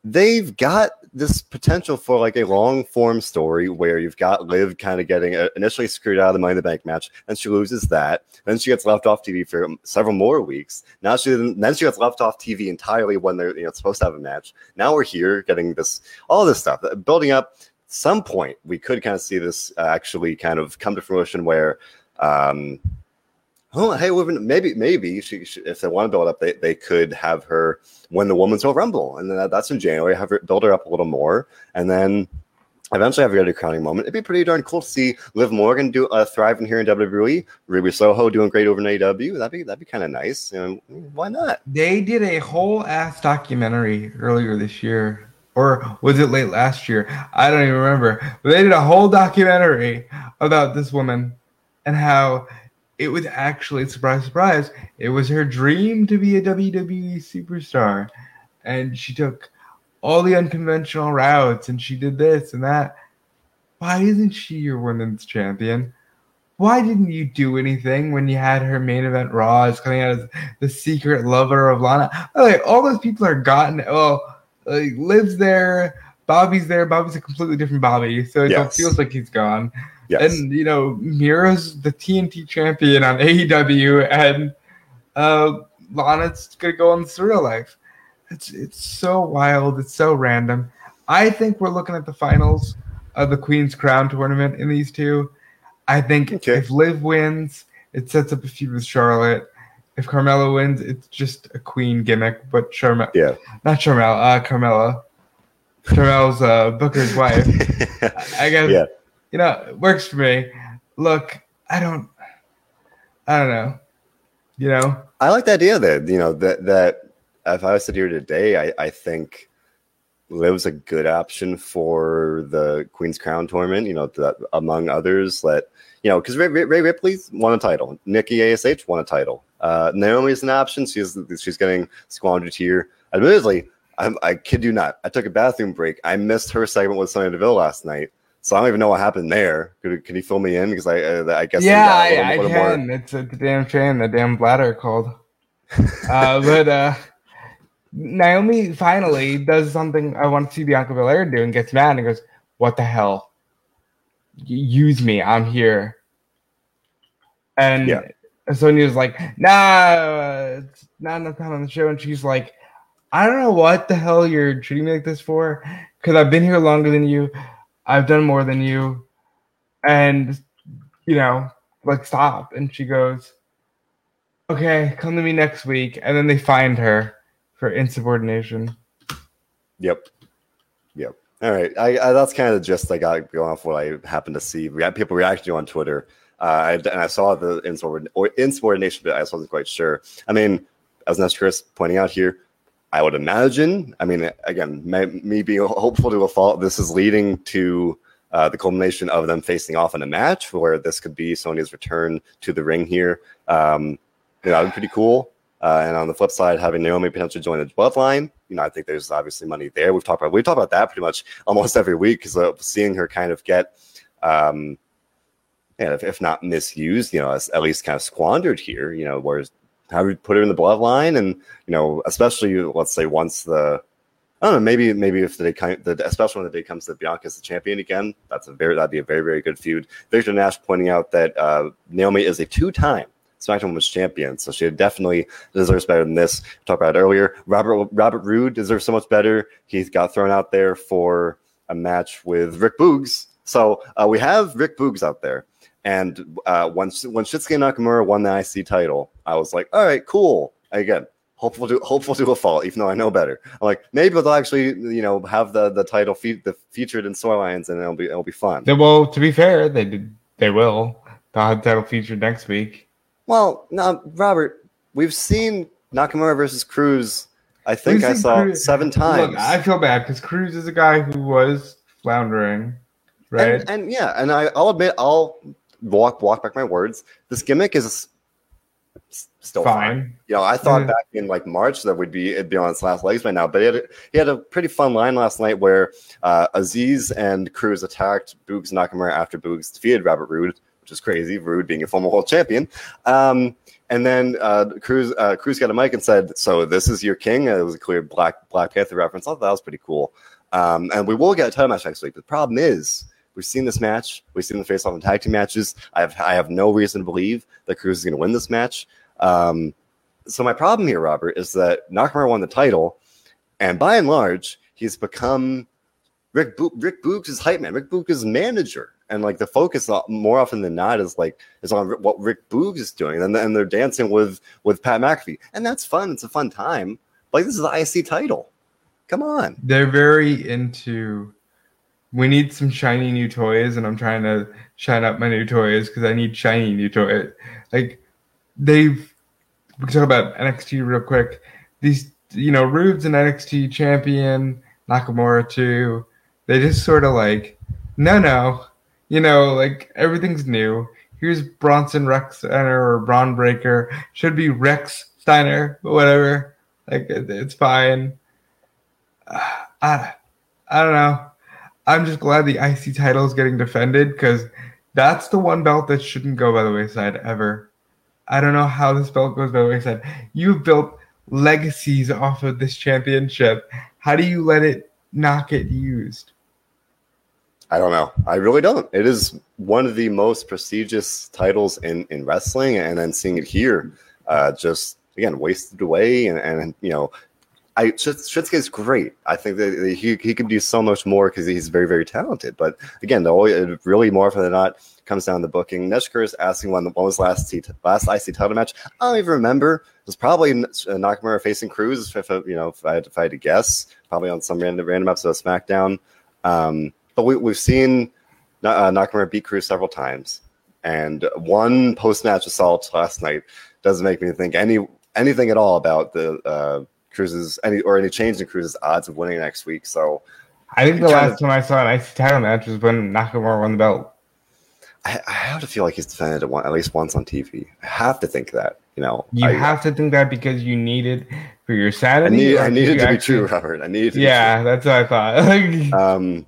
S1: they've got this potential for like a long form story where you've got Liv kind of getting uh, initially screwed out of the Money in the Bank match, and she loses that. Then she gets left off TV for several more weeks. Now she then she gets left off TV entirely when they're you know supposed to have a match. Now we're here getting this all this stuff uh, building up. Some point we could kind of see this uh, actually kind of come to fruition where um, oh, hey, maybe maybe she, she, if they want to build up, they, they could have her win the Women's Royal Rumble, and then that's in January. Have her build her up a little more, and then eventually have her get a crowning moment. It'd be pretty darn cool to see Liv Morgan do uh, thriving here in WWE, Ruby Soho doing great over in AEW. That'd be that'd be kind of nice. Why not?
S2: They did a whole ass documentary earlier this year. Or was it late last year? I don't even remember. But they did a whole documentary about this woman and how it was actually surprise, surprise. It was her dream to be a WWE superstar, and she took all the unconventional routes, and she did this and that. Why isn't she your women's champion? Why didn't you do anything when you had her main event Raw as coming out as the secret lover of Lana? Way, all those people are gotten. Well, like, lives there, Bobby's there. Bobby's a completely different Bobby, so it yes. feels like he's gone. Yes. And you know, Miro's the TNT champion on AEW, and uh, Lana's gonna go on the Surreal Life. It's it's so wild. It's so random. I think we're looking at the finals of the Queen's Crown tournament in these two. I think okay. if Liv wins, it sets up a feud with Charlotte. If Carmella wins, it's just a Queen gimmick. But Charmella,
S1: yeah,
S2: not Charmella, uh, Carmella. Carmella's uh, Booker's wife. I guess. Yeah you know, it works for me. Look, I don't, I don't know. You know,
S1: I like the idea that you know that that if I was sitting here today, I I think Liv's a good option for the Queen's Crown tournament. You know, that among others, that you know, because Rhea, Rhea Ripley's won a title, Nikki Ash won a title. Uh, Naomi's an option. She's she's getting squandered here. Admittedly, I'm, I kid you not. I took a bathroom break. I missed her segment with Sonya Deville last night. So I don't even know what happened there. Could, can you fill me in? Because I, uh, I guess
S2: yeah, I, I can. More... It's a damn shame the damn bladder called. uh, but uh, Naomi finally does something I want to see Bianca Belair do and gets mad and goes, "What the hell? Use me. I'm here." And yeah. Sonya's like, "Nah, it's not enough time on the show," and she's like, "I don't know what the hell you're treating me like this for." because I've been here longer than you. I've done more than you. And, you know, like, stop. And she goes, okay, come to me next week. And then they find her for insubordination.
S1: Yep. Yep. All right. I, I that's kind of just I got going off what I happened to see. We had people reacting on Twitter. Uh, I, and I saw the insubordination, but I wasn't quite sure. I mean, as Chris pointing out here, I would imagine. I mean, again, me being hopeful to a fault, this is leading to uh, the culmination of them facing off in a match where this could be Sonya's return to the ring here. Um, you know, that would be pretty cool. Uh, and on the flip side, having Naomi potentially join the bloodline, you know, I think there's obviously money there. We've talked about we talk about that pretty much almost every week because uh, seeing her kind of get, um, if, if, not misused, you know, at least kind of squandered here. You know, whereas how we put her in the bloodline, and you know, especially let's say once the I don't know. Maybe maybe if the day the especially when the day comes that Bianca's the champion again, that's a very that'd be a very very good feud. Victor Nash pointing out that uh, Naomi is a two time SmackDown Women's Champion, so she definitely deserves better than this. We talked about it earlier. Robert Robert Roode deserves so much better. He got thrown out there for a match with Rick Boogs. So uh, we have Rick Boogs out there, and uh, when when Shinsuke Nakamura won the IC title, I was like, all right, cool. Again, hopeful to hopeful to a fall, even though I know better. I'm like, maybe they'll actually, you know, have the the title fe- the featured in storylines, and it'll be it'll be fun.
S2: Well, to be fair, they did they will. They'll have the title featured next week.
S1: Well, now Robert, we've seen Nakamura versus Crews. I think I saw Crews. seven times. Look,
S2: I feel bad because Crews is a guy who was floundering, right?
S1: And, and yeah, and I, I'll admit, I'll walk walk back my words. This gimmick is still fine. fine. You know, I thought mm-hmm. back in like March that we'd be it'd be on its last legs by now, but he had a, he had a pretty fun line last night where uh, Azeez and Crews attacked Boogs Nakamura after Boogs defeated Robert Roode, which is crazy. Roode being a former world champion. Um, and then uh, Crews uh, Crews got a mic and said, "So this is your king." it was a clear Black Black Panther reference. I thought that was pretty cool. Um, and we will get a title match next week. The problem is We've seen this match. We've seen the face off in tag team matches. I have I have no reason to believe that Crews is going to win this match. Um, so my problem here, Robert, is that Nakamura won the title, and by and large, he's become Rick Bo- Rick Boogs' hype man, Rick Boogs' manager, and like the focus more often than not is like is on what Rick Boogs is doing, and then they're dancing with with Pat McAfee, and that's fun. It's a fun time. Like this is the IC title. Come on.
S2: They're very into. We need some shiny new toys, and I'm trying to shine up my new toys because I need shiny new toys. Like they've we can talk about NXT real quick. These, you know, Roode's an NXT champion, Nakamura too. They just sort of like, no, no, you know, like everything's new. Here's Bronson Rechsteiner or Bron Breakker. Should be Rechsteiner, but whatever. Like it's fine. Uh, I, I don't know. I'm just glad the IC title is getting defended because that's the one belt that shouldn't go by the wayside ever. I don't know how this belt goes by the wayside. You've built legacies off of this championship. How do you let it not get used?
S1: I don't know. I really don't. It is one of the most prestigious titles in, in wrestling, and then seeing it here, uh, just again wasted away, and, and you know, I Shinsuke is great. I think that he he could do so much more because he's very very talented. But again, the really more often than not comes down to booking. Neshker is asking when, when was last T- last IC title match? I don't even remember. It was probably uh, Nakamura facing Crews. If, you know, if I, had, if I had to guess, probably on some random random episode of SmackDown. Um, but we, we've seen uh, Nakamura beat Crews several times, and one post match assault last night doesn't make me think any anything at all about the uh, Crews's any or any change in Crews's odds of winning next week. So.
S2: I think the last of, time I saw an IC title match was when Nakamura won the belt.
S1: I, I, have to feel like he's defended it one, at least once on TV. I have to think that. You know,
S2: you I, have to think that because you need it for your sanity.
S1: I need, I need it to actually, be true, Robert. I need.
S2: yeah, that's what I thought.
S1: um,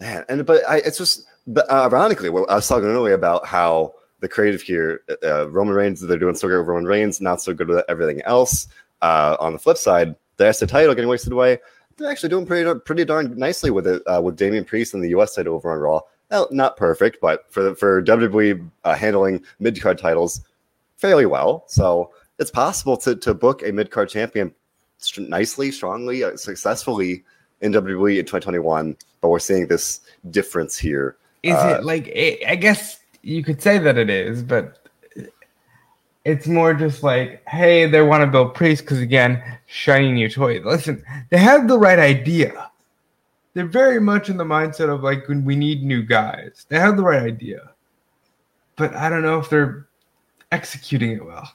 S1: man, and but I, it's just but, uh, ironically, well, I was talking earlier about how the creative here, uh, Roman Reigns, they're doing so good with Roman Reigns, not so good with everything else. Uh, on the flip side, the the title getting wasted away. They're actually doing pretty pretty darn nicely with it uh, with Damian Priest and the U.S. title over on Raw well, not perfect, but for for WWE uh, handling mid card titles fairly well. So it's possible to to book a mid card champion nicely, strongly, uh, successfully in WWE in 2021, but we're seeing this difference here.
S2: Is
S1: Uh,
S2: it like it, I guess you could say that it is, but it's more just like, hey, they want to build priests because again, shiny new toy. Listen, they have the right idea. They're very much in the mindset of like we need new guys. They have the right idea, but I don't know if they're executing it well.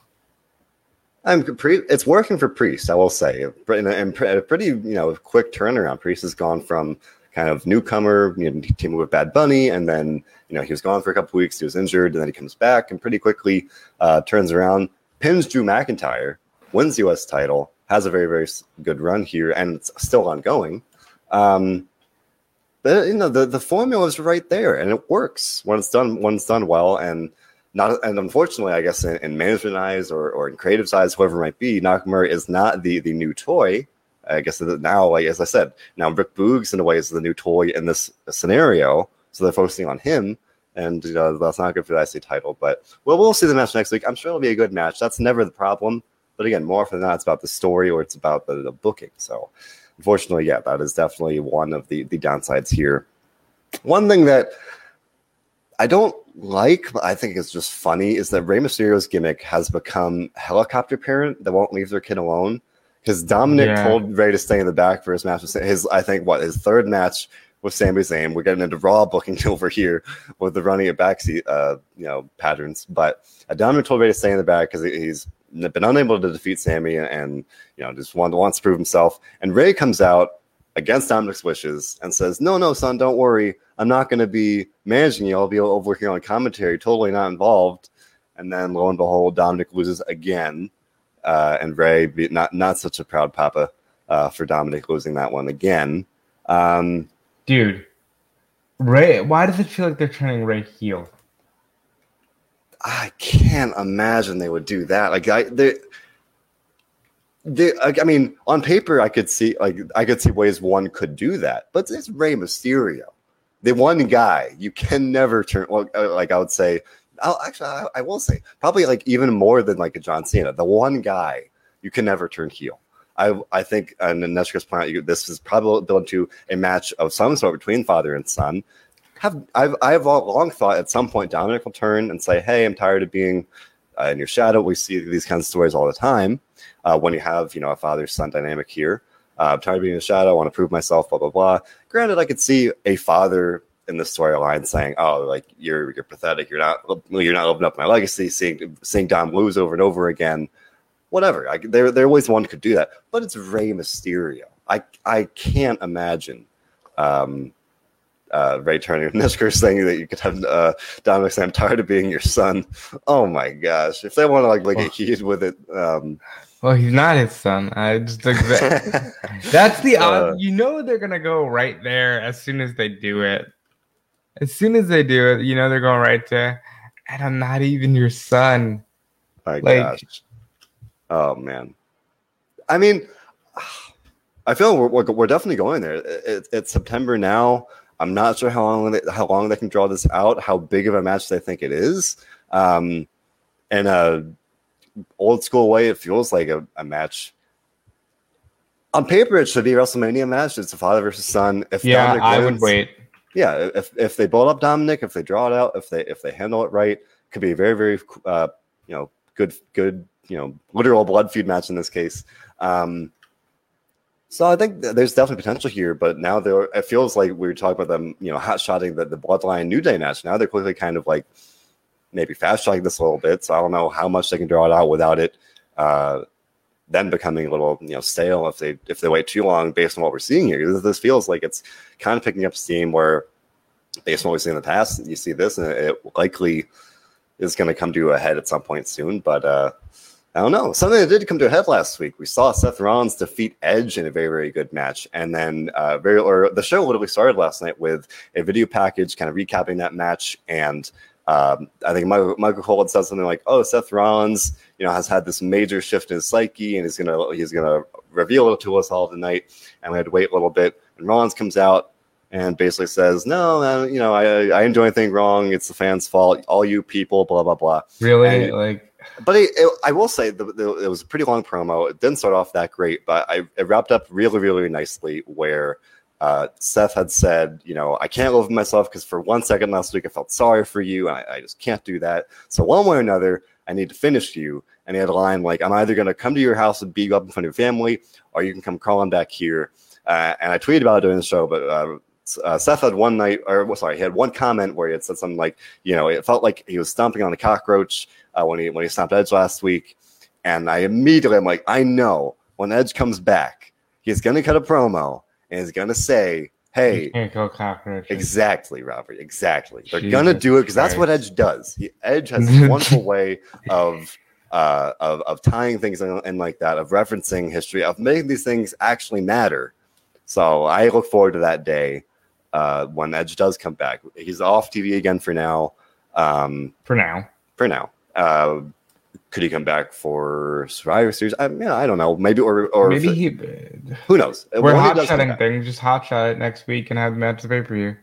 S1: I'm pre- it's working for Priest, I will say. In a, in a pretty you know quick turnaround. Priest has gone from kind of newcomer, you know, teaming with Bad Bunny, and then you know he was gone for a couple weeks. He was injured, and then he comes back and pretty quickly uh, turns around, pins Drew McIntyre, wins the U.S. title, has a very very good run here, and it's still ongoing. Um, but you know the the formula is right there, and it works when it's done when it's done well, and not and unfortunately, I guess in, in management eyes or, or in creative eyes, whoever it might be, Nakamura is not the the new toy. I guess that now, like as I said, now Rick Boogs in a way is the new toy in this scenario, so they're focusing on him, and you know, that's not good for the IC title. But well, we'll see the match next week. I'm sure it'll be a good match. That's never the problem. But again, more often than not, it's about the story or it's about the, the booking. So, unfortunately, yeah, that is definitely one of the the downsides here. One thing that I don't like, but I think it's just funny, is that Rey Mysterio's gimmick has become helicopter parent that won't leave their kid alone. Because Dominic
S2: Yeah.
S1: told Rey to stay in the back for his match. with His, I think, what his third match with Sami Zayn. We're getting into Raw booking over here with the running of backseat, uh, you know, patterns. But uh, Dominic told Rey to stay in the back because he's been unable to defeat Sami and, and you know just want, wants to prove himself. And Rey comes out against Dominic's wishes and says, "No, no, son, don't worry. I'm not going to be managing you. I'll be over here on commentary, totally not involved." And then, lo and behold, Dominic loses again, uh, and Rey, be, not not such a proud papa uh, for Dominic losing that one again. Um,
S2: Dude, Rey, why does it feel like they're turning Rey heel?
S1: I can't imagine they would do that. Like I, they, they, like, I mean, on paper, I could see like I could see ways one could do that, but it's Rey Mysterio, the one guy you can never turn. Well, uh, like I would say, I'll, actually, I, I will say probably like even more than like a John Cena, the one guy you can never turn heel. I, I think, and in Nesca's point, this is probably built into a match of some sort between father and son. Have I've I've long thought at some point Dominic will turn and say, "Hey, I'm tired of being uh, in your shadow." We see these kinds of stories all the time uh, when you have you know a father son dynamic here. Uh, I'm tired of being in the shadow. I want to prove myself. Blah blah blah. Granted, I could see a father in the storyline saying, "Oh, like you're you're pathetic. You're not you're not living up my legacy." Seeing seeing Dom lose over and over again. Whatever. I, there there always one could do that, but it's Rey Mysterio. I I can't imagine. Um, uh, Ray Turner Nisker saying that you could have uh, Dominic say, "I'm tired of being your son." Oh my gosh! If they want to like like get heated with it, um,
S2: Well, he's not his son. I just exa- that's the
S1: Uh,
S2: odd. You know they're gonna go right there as soon as they do it. As soon as they do it, you know they're going right to. And I'm not even your son.
S1: my
S2: Like-
S1: gosh! Oh man! I mean, I feel we're we're, we're definitely going there. It, it- it's September now. I'm not sure how long they, how long they can draw this out. How big of a match they think it is. Um, in a old school way, it feels like a, a match. On paper, it should be WrestleMania match. It's a father versus son. If
S2: Yeah, I would wait.
S1: Yeah, if if they build up Dominic, if they draw it out, if they if they handle it right, could be a very very uh, you know good good you know literal blood feud match in this case. Um, so I think th- there's definitely potential here, but now it feels like we were talking about them, you know, hot shotting the, the Bloodline New Day match. Now they're quickly kind of like maybe fast tracking this a little bit. So I don't know how much they can draw it out without it uh, then becoming a little you know stale if they if they wait too long based on what we're seeing here. This, this feels like it's kind of picking up steam where based on what we've seen in the past, you see this and it likely is going to come to a head at some point soon. But uh, I don't know. Something that did come to a head last week. We saw Seth Rollins defeat Edge in a very, very good match. And then uh, very or the show literally started last night with a video package kind of recapping that match. And um, I think Michael, Michael Cole had said something like, "Oh, Seth Rollins, you know, has had this major shift in his psyche, and he's gonna he's gonna reveal it to us all tonight." And we had to wait a little bit. And Rollins comes out and basically says, "No, man, you know, I I didn't do anything wrong. It's the fans' fault. All you people, blah blah blah."
S2: Really?
S1: And-
S2: like
S1: But it, it, I will say the, the, it was a pretty long promo. It didn't start off that great, but I, it wrapped up really, really nicely. Where Uh, Seth had said, you know, I can't with myself because for one second last week I felt sorry for you. And I, I just can't do that. So one way or another, I need to finish you. And he had a line like, I'm either going to come to your house and beat you up in front of your family, or you can come crawling back here. Uh, and I tweeted about it during the show, but uh, uh, Seth had one night, or sorry, he had one comment where he had said something like, you know, it felt like he was stomping on a cockroach uh, when he when he stomped Edge last week, and I immediately I'm like, I know when Edge comes back, he's gonna cut a promo and he's gonna say, "Hey,
S2: Can't go cockroaches.
S1: Exactly, Robert. Exactly. They're
S2: Jesus
S1: gonna do it because that's what Edge does. He, Edge has this wonderful way of uh, of of tying things in, in like that, of referencing history, of making these things actually matter. So I look forward to that day uh, when Edge does come back. He's off TV again for now. Um,
S2: For now.
S1: for now. Uh, could he come back for Survivor Series? I, yeah, I don't know. Maybe or or
S2: Maybe
S1: if-
S2: he.
S1: who knows?
S2: We're hot shotting things. Just hot shot it next week and have the match of the pay per view.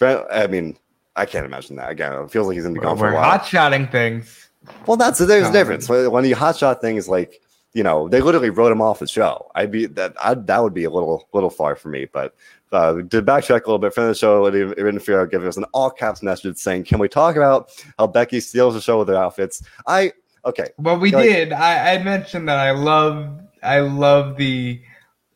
S1: I mean, I can't imagine that. Again, it feels like he's gonna be gone
S2: We're
S1: a while.
S2: hot shotting things.
S1: Well, that's there's a
S2: Um,
S1: difference. When you hotshot things like you know they literally wrote him off the show. I'd be that I'd, that would be a little little far for me. But uh, to backtrack a little bit from the show, Aaron Fiero gave us an all caps message saying, "Can we talk about how Becky steals the show with her outfits?" I okay,
S2: Well, we
S1: Like-
S2: did. I, I mentioned that I love. I love the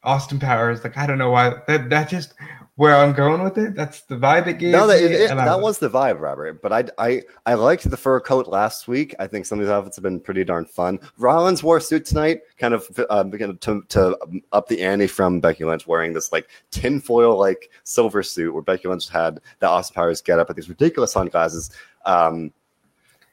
S2: Austin Powers. Like I don't know why that that just where I'm going with it. That's the vibe it gave.
S1: no, that,
S2: me,
S1: it,
S2: I
S1: that was the vibe, Robert. But I I I liked the fur coat last week. I think some of these outfits have been pretty darn fun. Rollins wore a suit tonight, kind of uh, began to to up the ante from Becky Lynch wearing this like tinfoil like silver suit, where Becky Lynch had the Austin Powers get up with these ridiculous sunglasses. Um,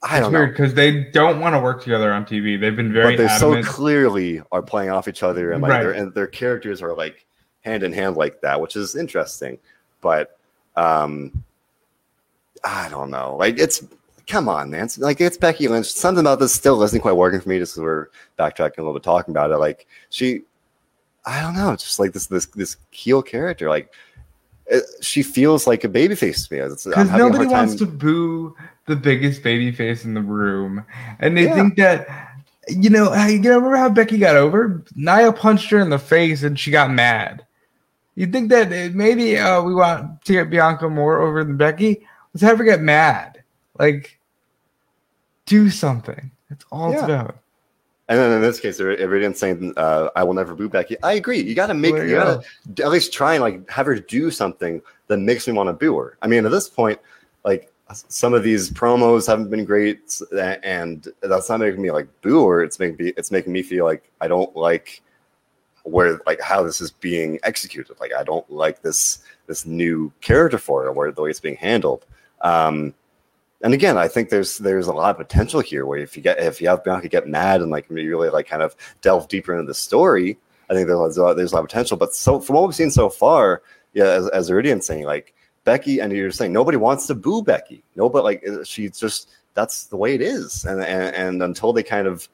S1: I
S2: It's
S1: don't
S2: weird
S1: know.
S2: because they don't want to work together on TV. They've been very
S1: But they so clearly are playing off each other, and like
S2: Right.
S1: their and their characters are like hand in hand like that, which is interesting. But um, I don't know. Like it's come on, man. It's, like it's Becky Lynch. Something about this still isn't quite working for me. Just we're backtracking a little bit, talking about it. Like she, I don't know. Just like this this this heel character. Like it, she feels like a babyface to me.
S2: Because nobody wants to boo the biggest baby face in the room, and they
S1: Yeah.
S2: think that you know. how- You remember how Becky got over? Nia punched her in the face, and she got mad. You think that maybe uh, we want to get Bianca more over than Becky? Let's have her get mad. Like, do something. That's all it's
S1: Yeah.
S2: about.
S1: And then in this case, Iridian saying, uh, "I will never boo Becky." I agree. You got to make,
S2: There
S1: you
S2: you
S1: got to at least try and like have her do something that makes me want to boo her. I mean, at this point, like some of these promos haven't been great, and that's not making me like boo or It's making me, it's making me feel like I don't like where like how this is being executed. Like I don't like this this new character for her, where the way it's being handled. Um, and again, I think there's there's a lot of potential here where if you get if you have Bianca get mad and like really like kind of delve deeper into the story, I think there's a lot, there's a lot of potential. But so from what we've seen so far, yeah, as, as Iridian's saying, like Becky, and you're saying nobody wants to boo Becky. No, but like she's just that's the way it is, and and, and until they kind of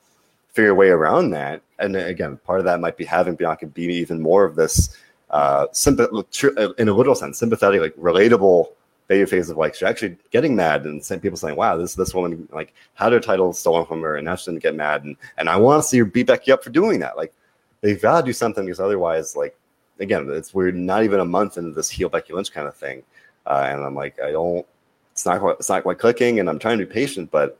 S1: figure a way around that, and again, part of that might be having Bianca be even more of this uh, sympath- in a literal sense, sympathetic, like relatable baby face of like she's actually getting mad and some people saying, "Wow, this this woman like had her title stolen from her and now she's gonna get mad." And and I want to see her beat Becky up for doing that. Like they've got to do something because otherwise, like again, it's we're not even a month into this heel Becky Lynch kind of thing, uh, and I'm like, I don't. It's not quite. It's not quite clicking, and I'm trying to be patient, but.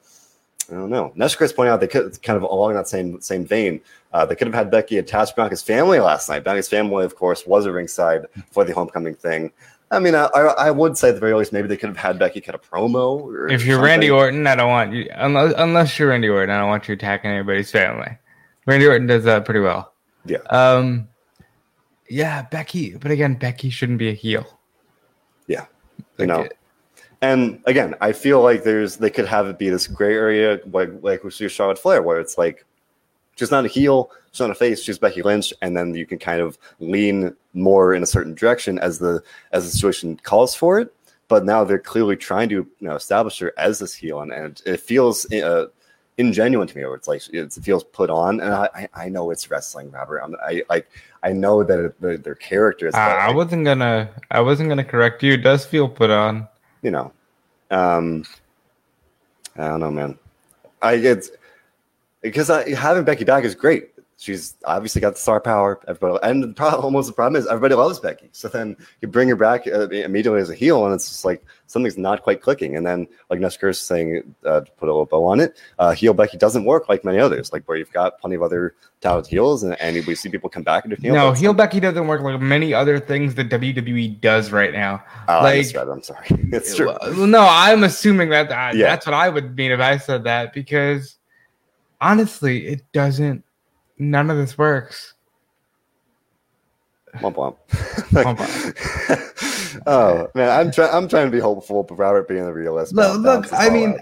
S1: I don't know. Nesh Chris pointed out they could kind of along that same same vein. Uh, they could have had Becky attach Bianca's family last night. Bianca's family, of course, was at ringside for the homecoming thing. I mean, I, I would say at the very least, maybe they could have had Becky cut a promo. Or
S2: If you're
S1: something.
S2: Randy Orton, I don't want you unless unless you're Randy Orton. I don't want you attacking anybody's family. Randy Orton does that pretty well.
S1: Yeah.
S2: Um. Yeah, Becky, but again, Becky shouldn't be a heel.
S1: You know, And again, I feel like there's they could have it be this gray area like like we see Charlotte Flair, where it's like she's not a heel, she's not a face, she's Becky Lynch, and then you can kind of lean more in a certain direction as the as the situation calls for it. But now they're clearly trying to you know establish her as this heel, and, and it feels uh, ingenuine to me. Where it's like it feels put on, and I, I know it's wrestling, Robert. I'm, I like I know that it, their, characters.
S2: I, I
S1: like,
S2: wasn't gonna. I wasn't gonna correct you. It does feel put on.
S1: you know, um, I don't know, man. I it's because I, having Becky back is great. She's obviously got the star power. Everybody, and the problem, almost the problem is everybody loves Becky. So then you bring her back uh, immediately as a heel, and it's just like something's not quite clicking. And then, like is saying, uh, to put a little bow on it, uh, heel Becky doesn't work like many others, like where you've got plenty of other talented heels, and, and we see people come back into heel.
S2: No, heel Becky doesn't work like many other things that WWE does right now.
S1: Oh,
S2: like,
S1: I I'm sorry. It's true.
S2: Well, no, I'm assuming that, that
S1: Yeah.
S2: that's what I would mean if I said that because honestly, it doesn't. None of this works.
S1: Womp womp.
S2: Womp
S1: oh man, I'm trying. I'm trying to be hopeful, but Robert being a realist.
S2: Look, look I mean,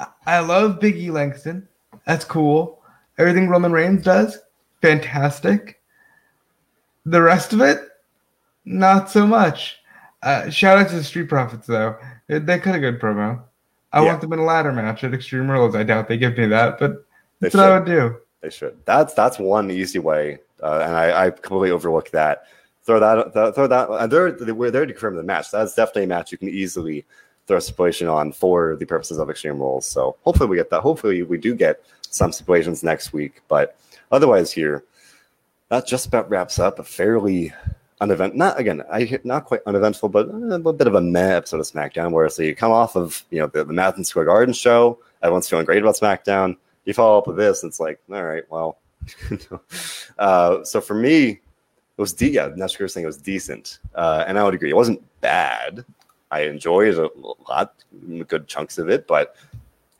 S1: out.
S2: I- love Big E Langston. That's cool. Everything Roman Reigns does, fantastic. The rest of it, not so much. Uh, shout out to the Street Profits though. They, they cut a good promo. I
S1: Yeah.
S2: want them in a ladder match at Extreme Rules. I doubt they give me that, but that's what I would do.
S1: They should. That's that's one easy way, uh, and I, I completely overlooked that. Throw that, th- throw that. And they're they- we're there to confirm the match. That's definitely a match you can easily throw a stipulation on for the purposes of Extreme Rules. So hopefully we get that. Hopefully we do get some stipulations next week. But otherwise, here that just about wraps up a fairly unevent. Not again, I not quite uneventful, but a little bit of a meh episode of SmackDown. Where so you come off of you know the, the Madison Square Garden show, everyone's feeling great about SmackDown. You follow up with this, and it's like, all right, well. uh, so for me, it was de- yeah, was saying it was decent, uh, and I would agree. It wasn't bad. I enjoyed a lot, good chunks of it, but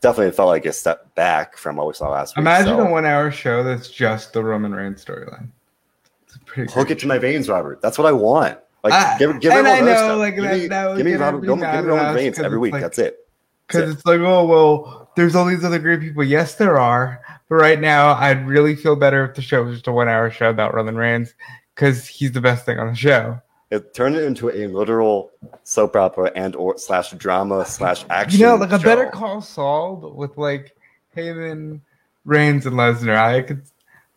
S1: definitely felt like a step back from what we saw last week.
S2: Imagine
S1: so-
S2: a one-hour show that's just the Roman Reigns storyline.
S1: Hook it to my veins, Robert. That's what I want. Like,
S2: Ah,
S1: give, give
S2: and I know,
S1: stuff.
S2: like,
S1: give
S2: that-
S1: me,
S2: that
S1: give me Robert, give me Roman Reigns every week.
S2: like-
S1: That's it.
S2: Because it's like, oh well, there's all these other great people. Yes, there are. But right now, I'd really feel better if the show was just a one-hour show about Roman Reigns because he's the best thing on the show.
S1: It turned it into a literal soap opera and or slash drama slash action.
S2: You know, like a
S1: show.
S2: Better Call Saul, but with like Heyman, Reigns, and Lesnar. I could,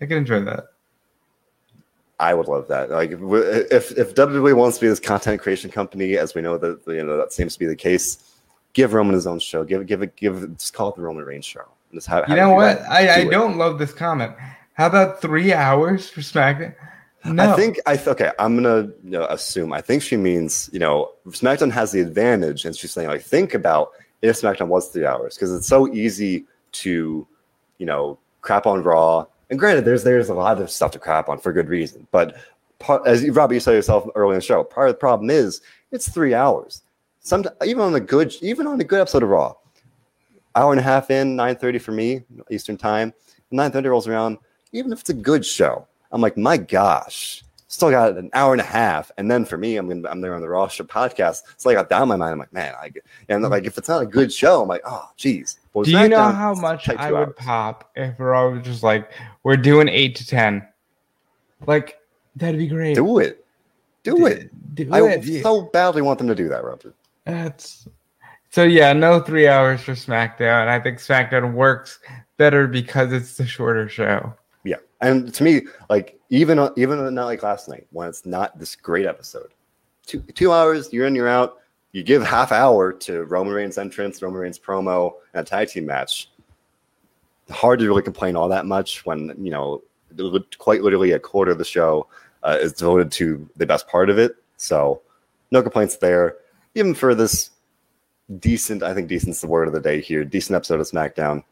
S2: I could enjoy that.
S1: I would love that. Like if if, if WWE wants to be this content creation company, as we know that you know that seems to be the case, give Roman his own show. Give give it give just call it the Roman Reigns show. Just have,
S2: You know what? I, I
S1: Do it.
S2: don't love this comment. How about three hours for SmackDown? No,
S1: I think I th- okay. I'm gonna you know, assume. I think she means you know SmackDown has the advantage, and she's saying like think about if SmackDown was three hours because it's so easy to you know crap on Raw. And granted, there's there's a lot of stuff to crap on for good reason, but part, as you, Robbie you said yourself earlier in the show, part of the problem is it's three hours. Some even on a good even on a good episode of Raw, hour and a half in, nine thirty for me Eastern time. Nine thirty rolls around. Even if it's a good show, I'm like, my gosh, still got an hour and a half. And then for me, I'm gonna I'm there on the Raw Show podcast. It's like I got down my mind. I'm like, man, I get, and like if it's not a good show, I'm like, oh, geez. With
S2: Do you know
S1: SmackDown,
S2: how much I would
S1: hours.
S2: pop if Raw was just like we're doing eight to ten? Like that'd be great.
S1: Do it, do it.
S2: Do
S1: I
S2: it.
S1: So badly want them to do that, Robert.
S2: That's so yeah. No three hours for SmackDown. I think SmackDown works better because it's the shorter show.
S1: Yeah, and to me, like even even not like last night when it's not this great episode, two two hours, you're in, you're out. You give half hour to Roman Reigns entrance, Roman Reigns promo, and a tag team match. Hard to really complain all that much when you know quite literally a quarter of the show uh, is devoted to the best part of it. So no complaints there. Even for this decent, I think decent's the word of the day here. Decent episode of SmackDown.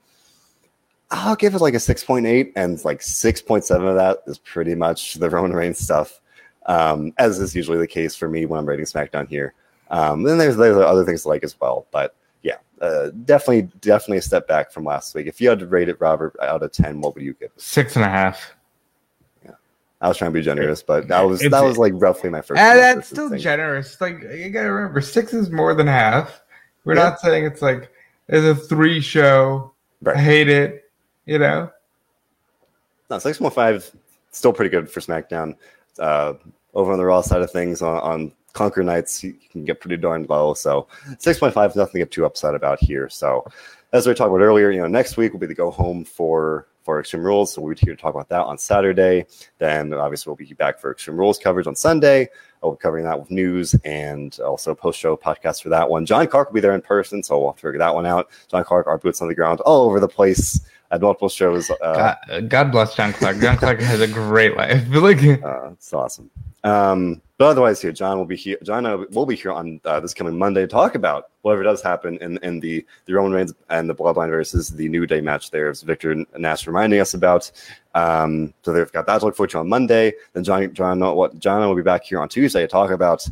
S1: I'll give it like a 6.8, and like 6.7 of that is pretty much the Roman Reigns stuff, um, as is usually the case for me when I'm rating SmackDown here. Um, then there's, there's other things to like as well, but yeah, uh, definitely, definitely a step back from last week. If you had to rate it, Robert, out of 10, what would you give? it?
S2: Six and a half.
S1: I was trying to be generous, but that was
S2: It's-
S1: that was like roughly my first.
S2: And that's still
S1: thing.
S2: generous. Like you gotta remember, six is more than half. We're
S1: Yeah.
S2: not saying it's like it's a three show. I hate it. You know.
S1: No, six point five, still pretty good for SmackDown. Uh, over on the Raw side of things, on, on Conquer nights, you can get pretty darn low. So six point five nothing to get too upset about here. So as we talked about earlier, you know, next week will be the go home for for Extreme Rules. So we're here to talk about that on Saturday. Then obviously we'll be back for Extreme Rules coverage on Sunday. We'll be covering that with news and also post show podcast for that one. John Clark will be there in person, so we'll have to figure that one out. John Clark, our boots on the ground all over the place at multiple shows. Uh,
S2: God, God bless John Clark. John Clark has a great life. like,
S1: uh, it's awesome. Um, but otherwise, here John will be here. John will be here on uh, this coming Monday to talk about whatever does happen in, in the the Roman Reigns and the Bloodline versus the New Day match. There's as Victor Nash reminding us about. Um, so they've got that to look forward to on Monday. Then John John what John will be back here on Tuesday to talk about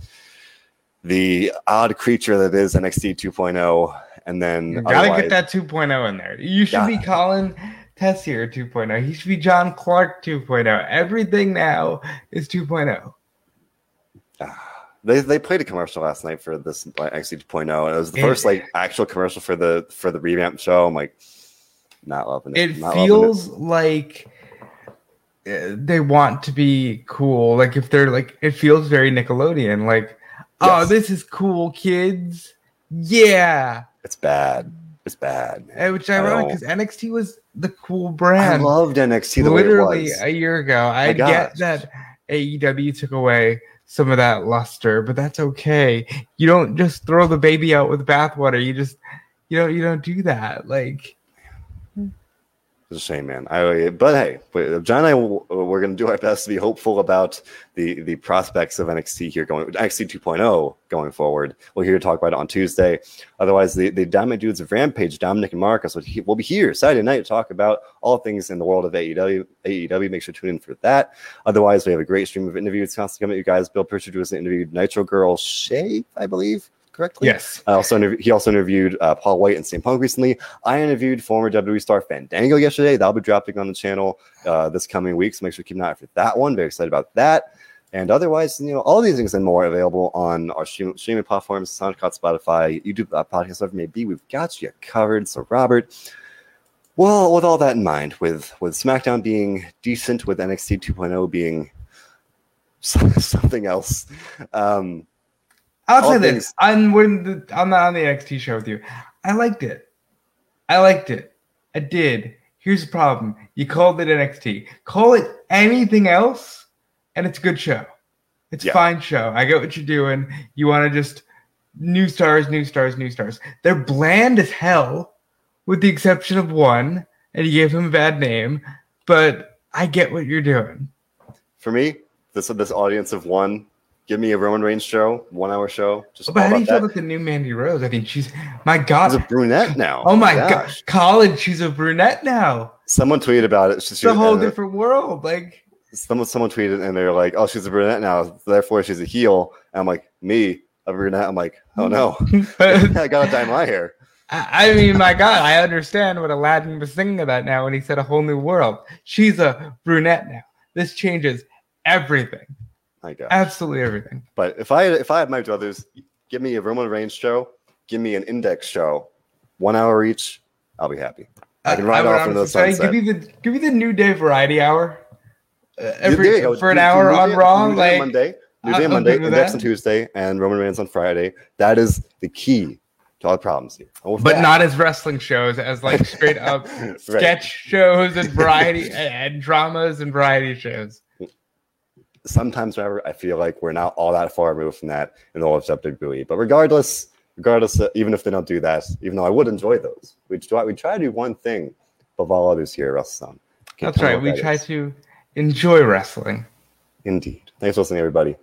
S1: the odd creature that is NXT 2.0, and then
S2: you gotta get that 2.0 in there. You should be calling Tessier 2.0. He should be John Clark 2.0. Everything now is 2.0.
S1: They, they played a commercial last night for this like, NXT 2.0, and it was the first like actual commercial for the for the revamp show. I'm like, not loving
S2: it. It feels it. like uh, they want to be cool. Like if they're like, it feels very Nickelodeon. Like Oh, this is cool, kids. Yeah.
S1: It's bad. It's bad.
S2: Man. Which ironic because NXT was the cool brand.
S1: I loved NXT
S2: literally a year ago. I get that AEW took away some of that luster, but that's okay. You don't just throw the baby out with bathwater. You just you don't you don't do that. Like
S1: shame, man. I, but hey, John and I, we're going to do our best to be hopeful about the the prospects of NXT here going NXT 2.0 going forward. We'll to talk about it on Tuesday. Otherwise, the, the Diamond Dudes of Rampage, Dominic and Marcus, will be here Saturday night to talk about all things in the world of AEW. AEW, make sure to tune in for that. Otherwise, we have a great stream of interviews constantly coming at you guys. Bill Pritchard was interviewed Nitro Girl Shay, I believe correctly?
S2: Yes.
S1: I also he also interviewed uh, Paul White and CM Punk recently. I interviewed former WWE star Fandango yesterday. That'll be dropping on the channel uh, this coming week, so make sure to keep an eye out for that one. Very excited about that. And otherwise, you know, all these things and more available on our stream, streaming platforms, SoundCloud, Spotify, YouTube, uh, podcast, whatever it may be. We've got you covered. So, Robert, well, with all that in mind, with with SmackDown being decent, with NXT 2.0 being something else, um,
S2: I'll say this: I'm when the, I'm not on the NXT show with you. I liked it. I liked it. I did. Here's the problem: you called it NXT. Call it anything else, and it's a good show. It's yeah. a fine show. I get what you're doing. You want to just new stars, new stars, new stars. They're bland as hell, with the exception of one, and you gave him a bad name. But I get what you're doing.
S1: For me, this this audience of one Give me a Roman Reigns show, one hour show.
S2: Just but how do you feel about the new Mandy Rose? I think she's my God.
S1: She's a brunette now.
S2: Oh my God, college. She's a brunette now.
S1: Someone tweeted about it.
S2: She's a whole different world. Like
S1: someone, someone tweeted and they're like, "Oh, she's a brunette now, therefore she's a heel." And I'm like, "Me, a brunette." I'm like, "Oh no, I gotta dye my hair."
S2: I mean, my God, I understand what Aladdin was thinking about now when he said a whole new world. She's a brunette now. This changes everything.
S1: My God.
S2: Absolutely everything.
S1: But if I if I had my druthers, give me a Roman Reigns show, give me an Index show, one hour each, I'll be happy. I can ride I off into the sunset.
S2: Give me the give me the New Day Variety Hour. Uh, every for an hour on Raw,
S1: New
S2: like
S1: Monday, New Day Monday, Index on Tuesday, and Roman Reigns on Friday. That is the key to all the problems here.
S2: But that, not as wrestling shows, as like straight up right. sketch shows and variety and dramas and variety shows
S1: sometimes whenever I feel like we're not all that far removed from that in the whole of WWE. But regardless, regardless, uh, even if they don't do that, even though I would enjoy those, we try we try to do one thing above all others here at WrestleZone.
S2: That's right. We try is. to enjoy wrestling.
S1: Indeed. Thanks for listening, everybody.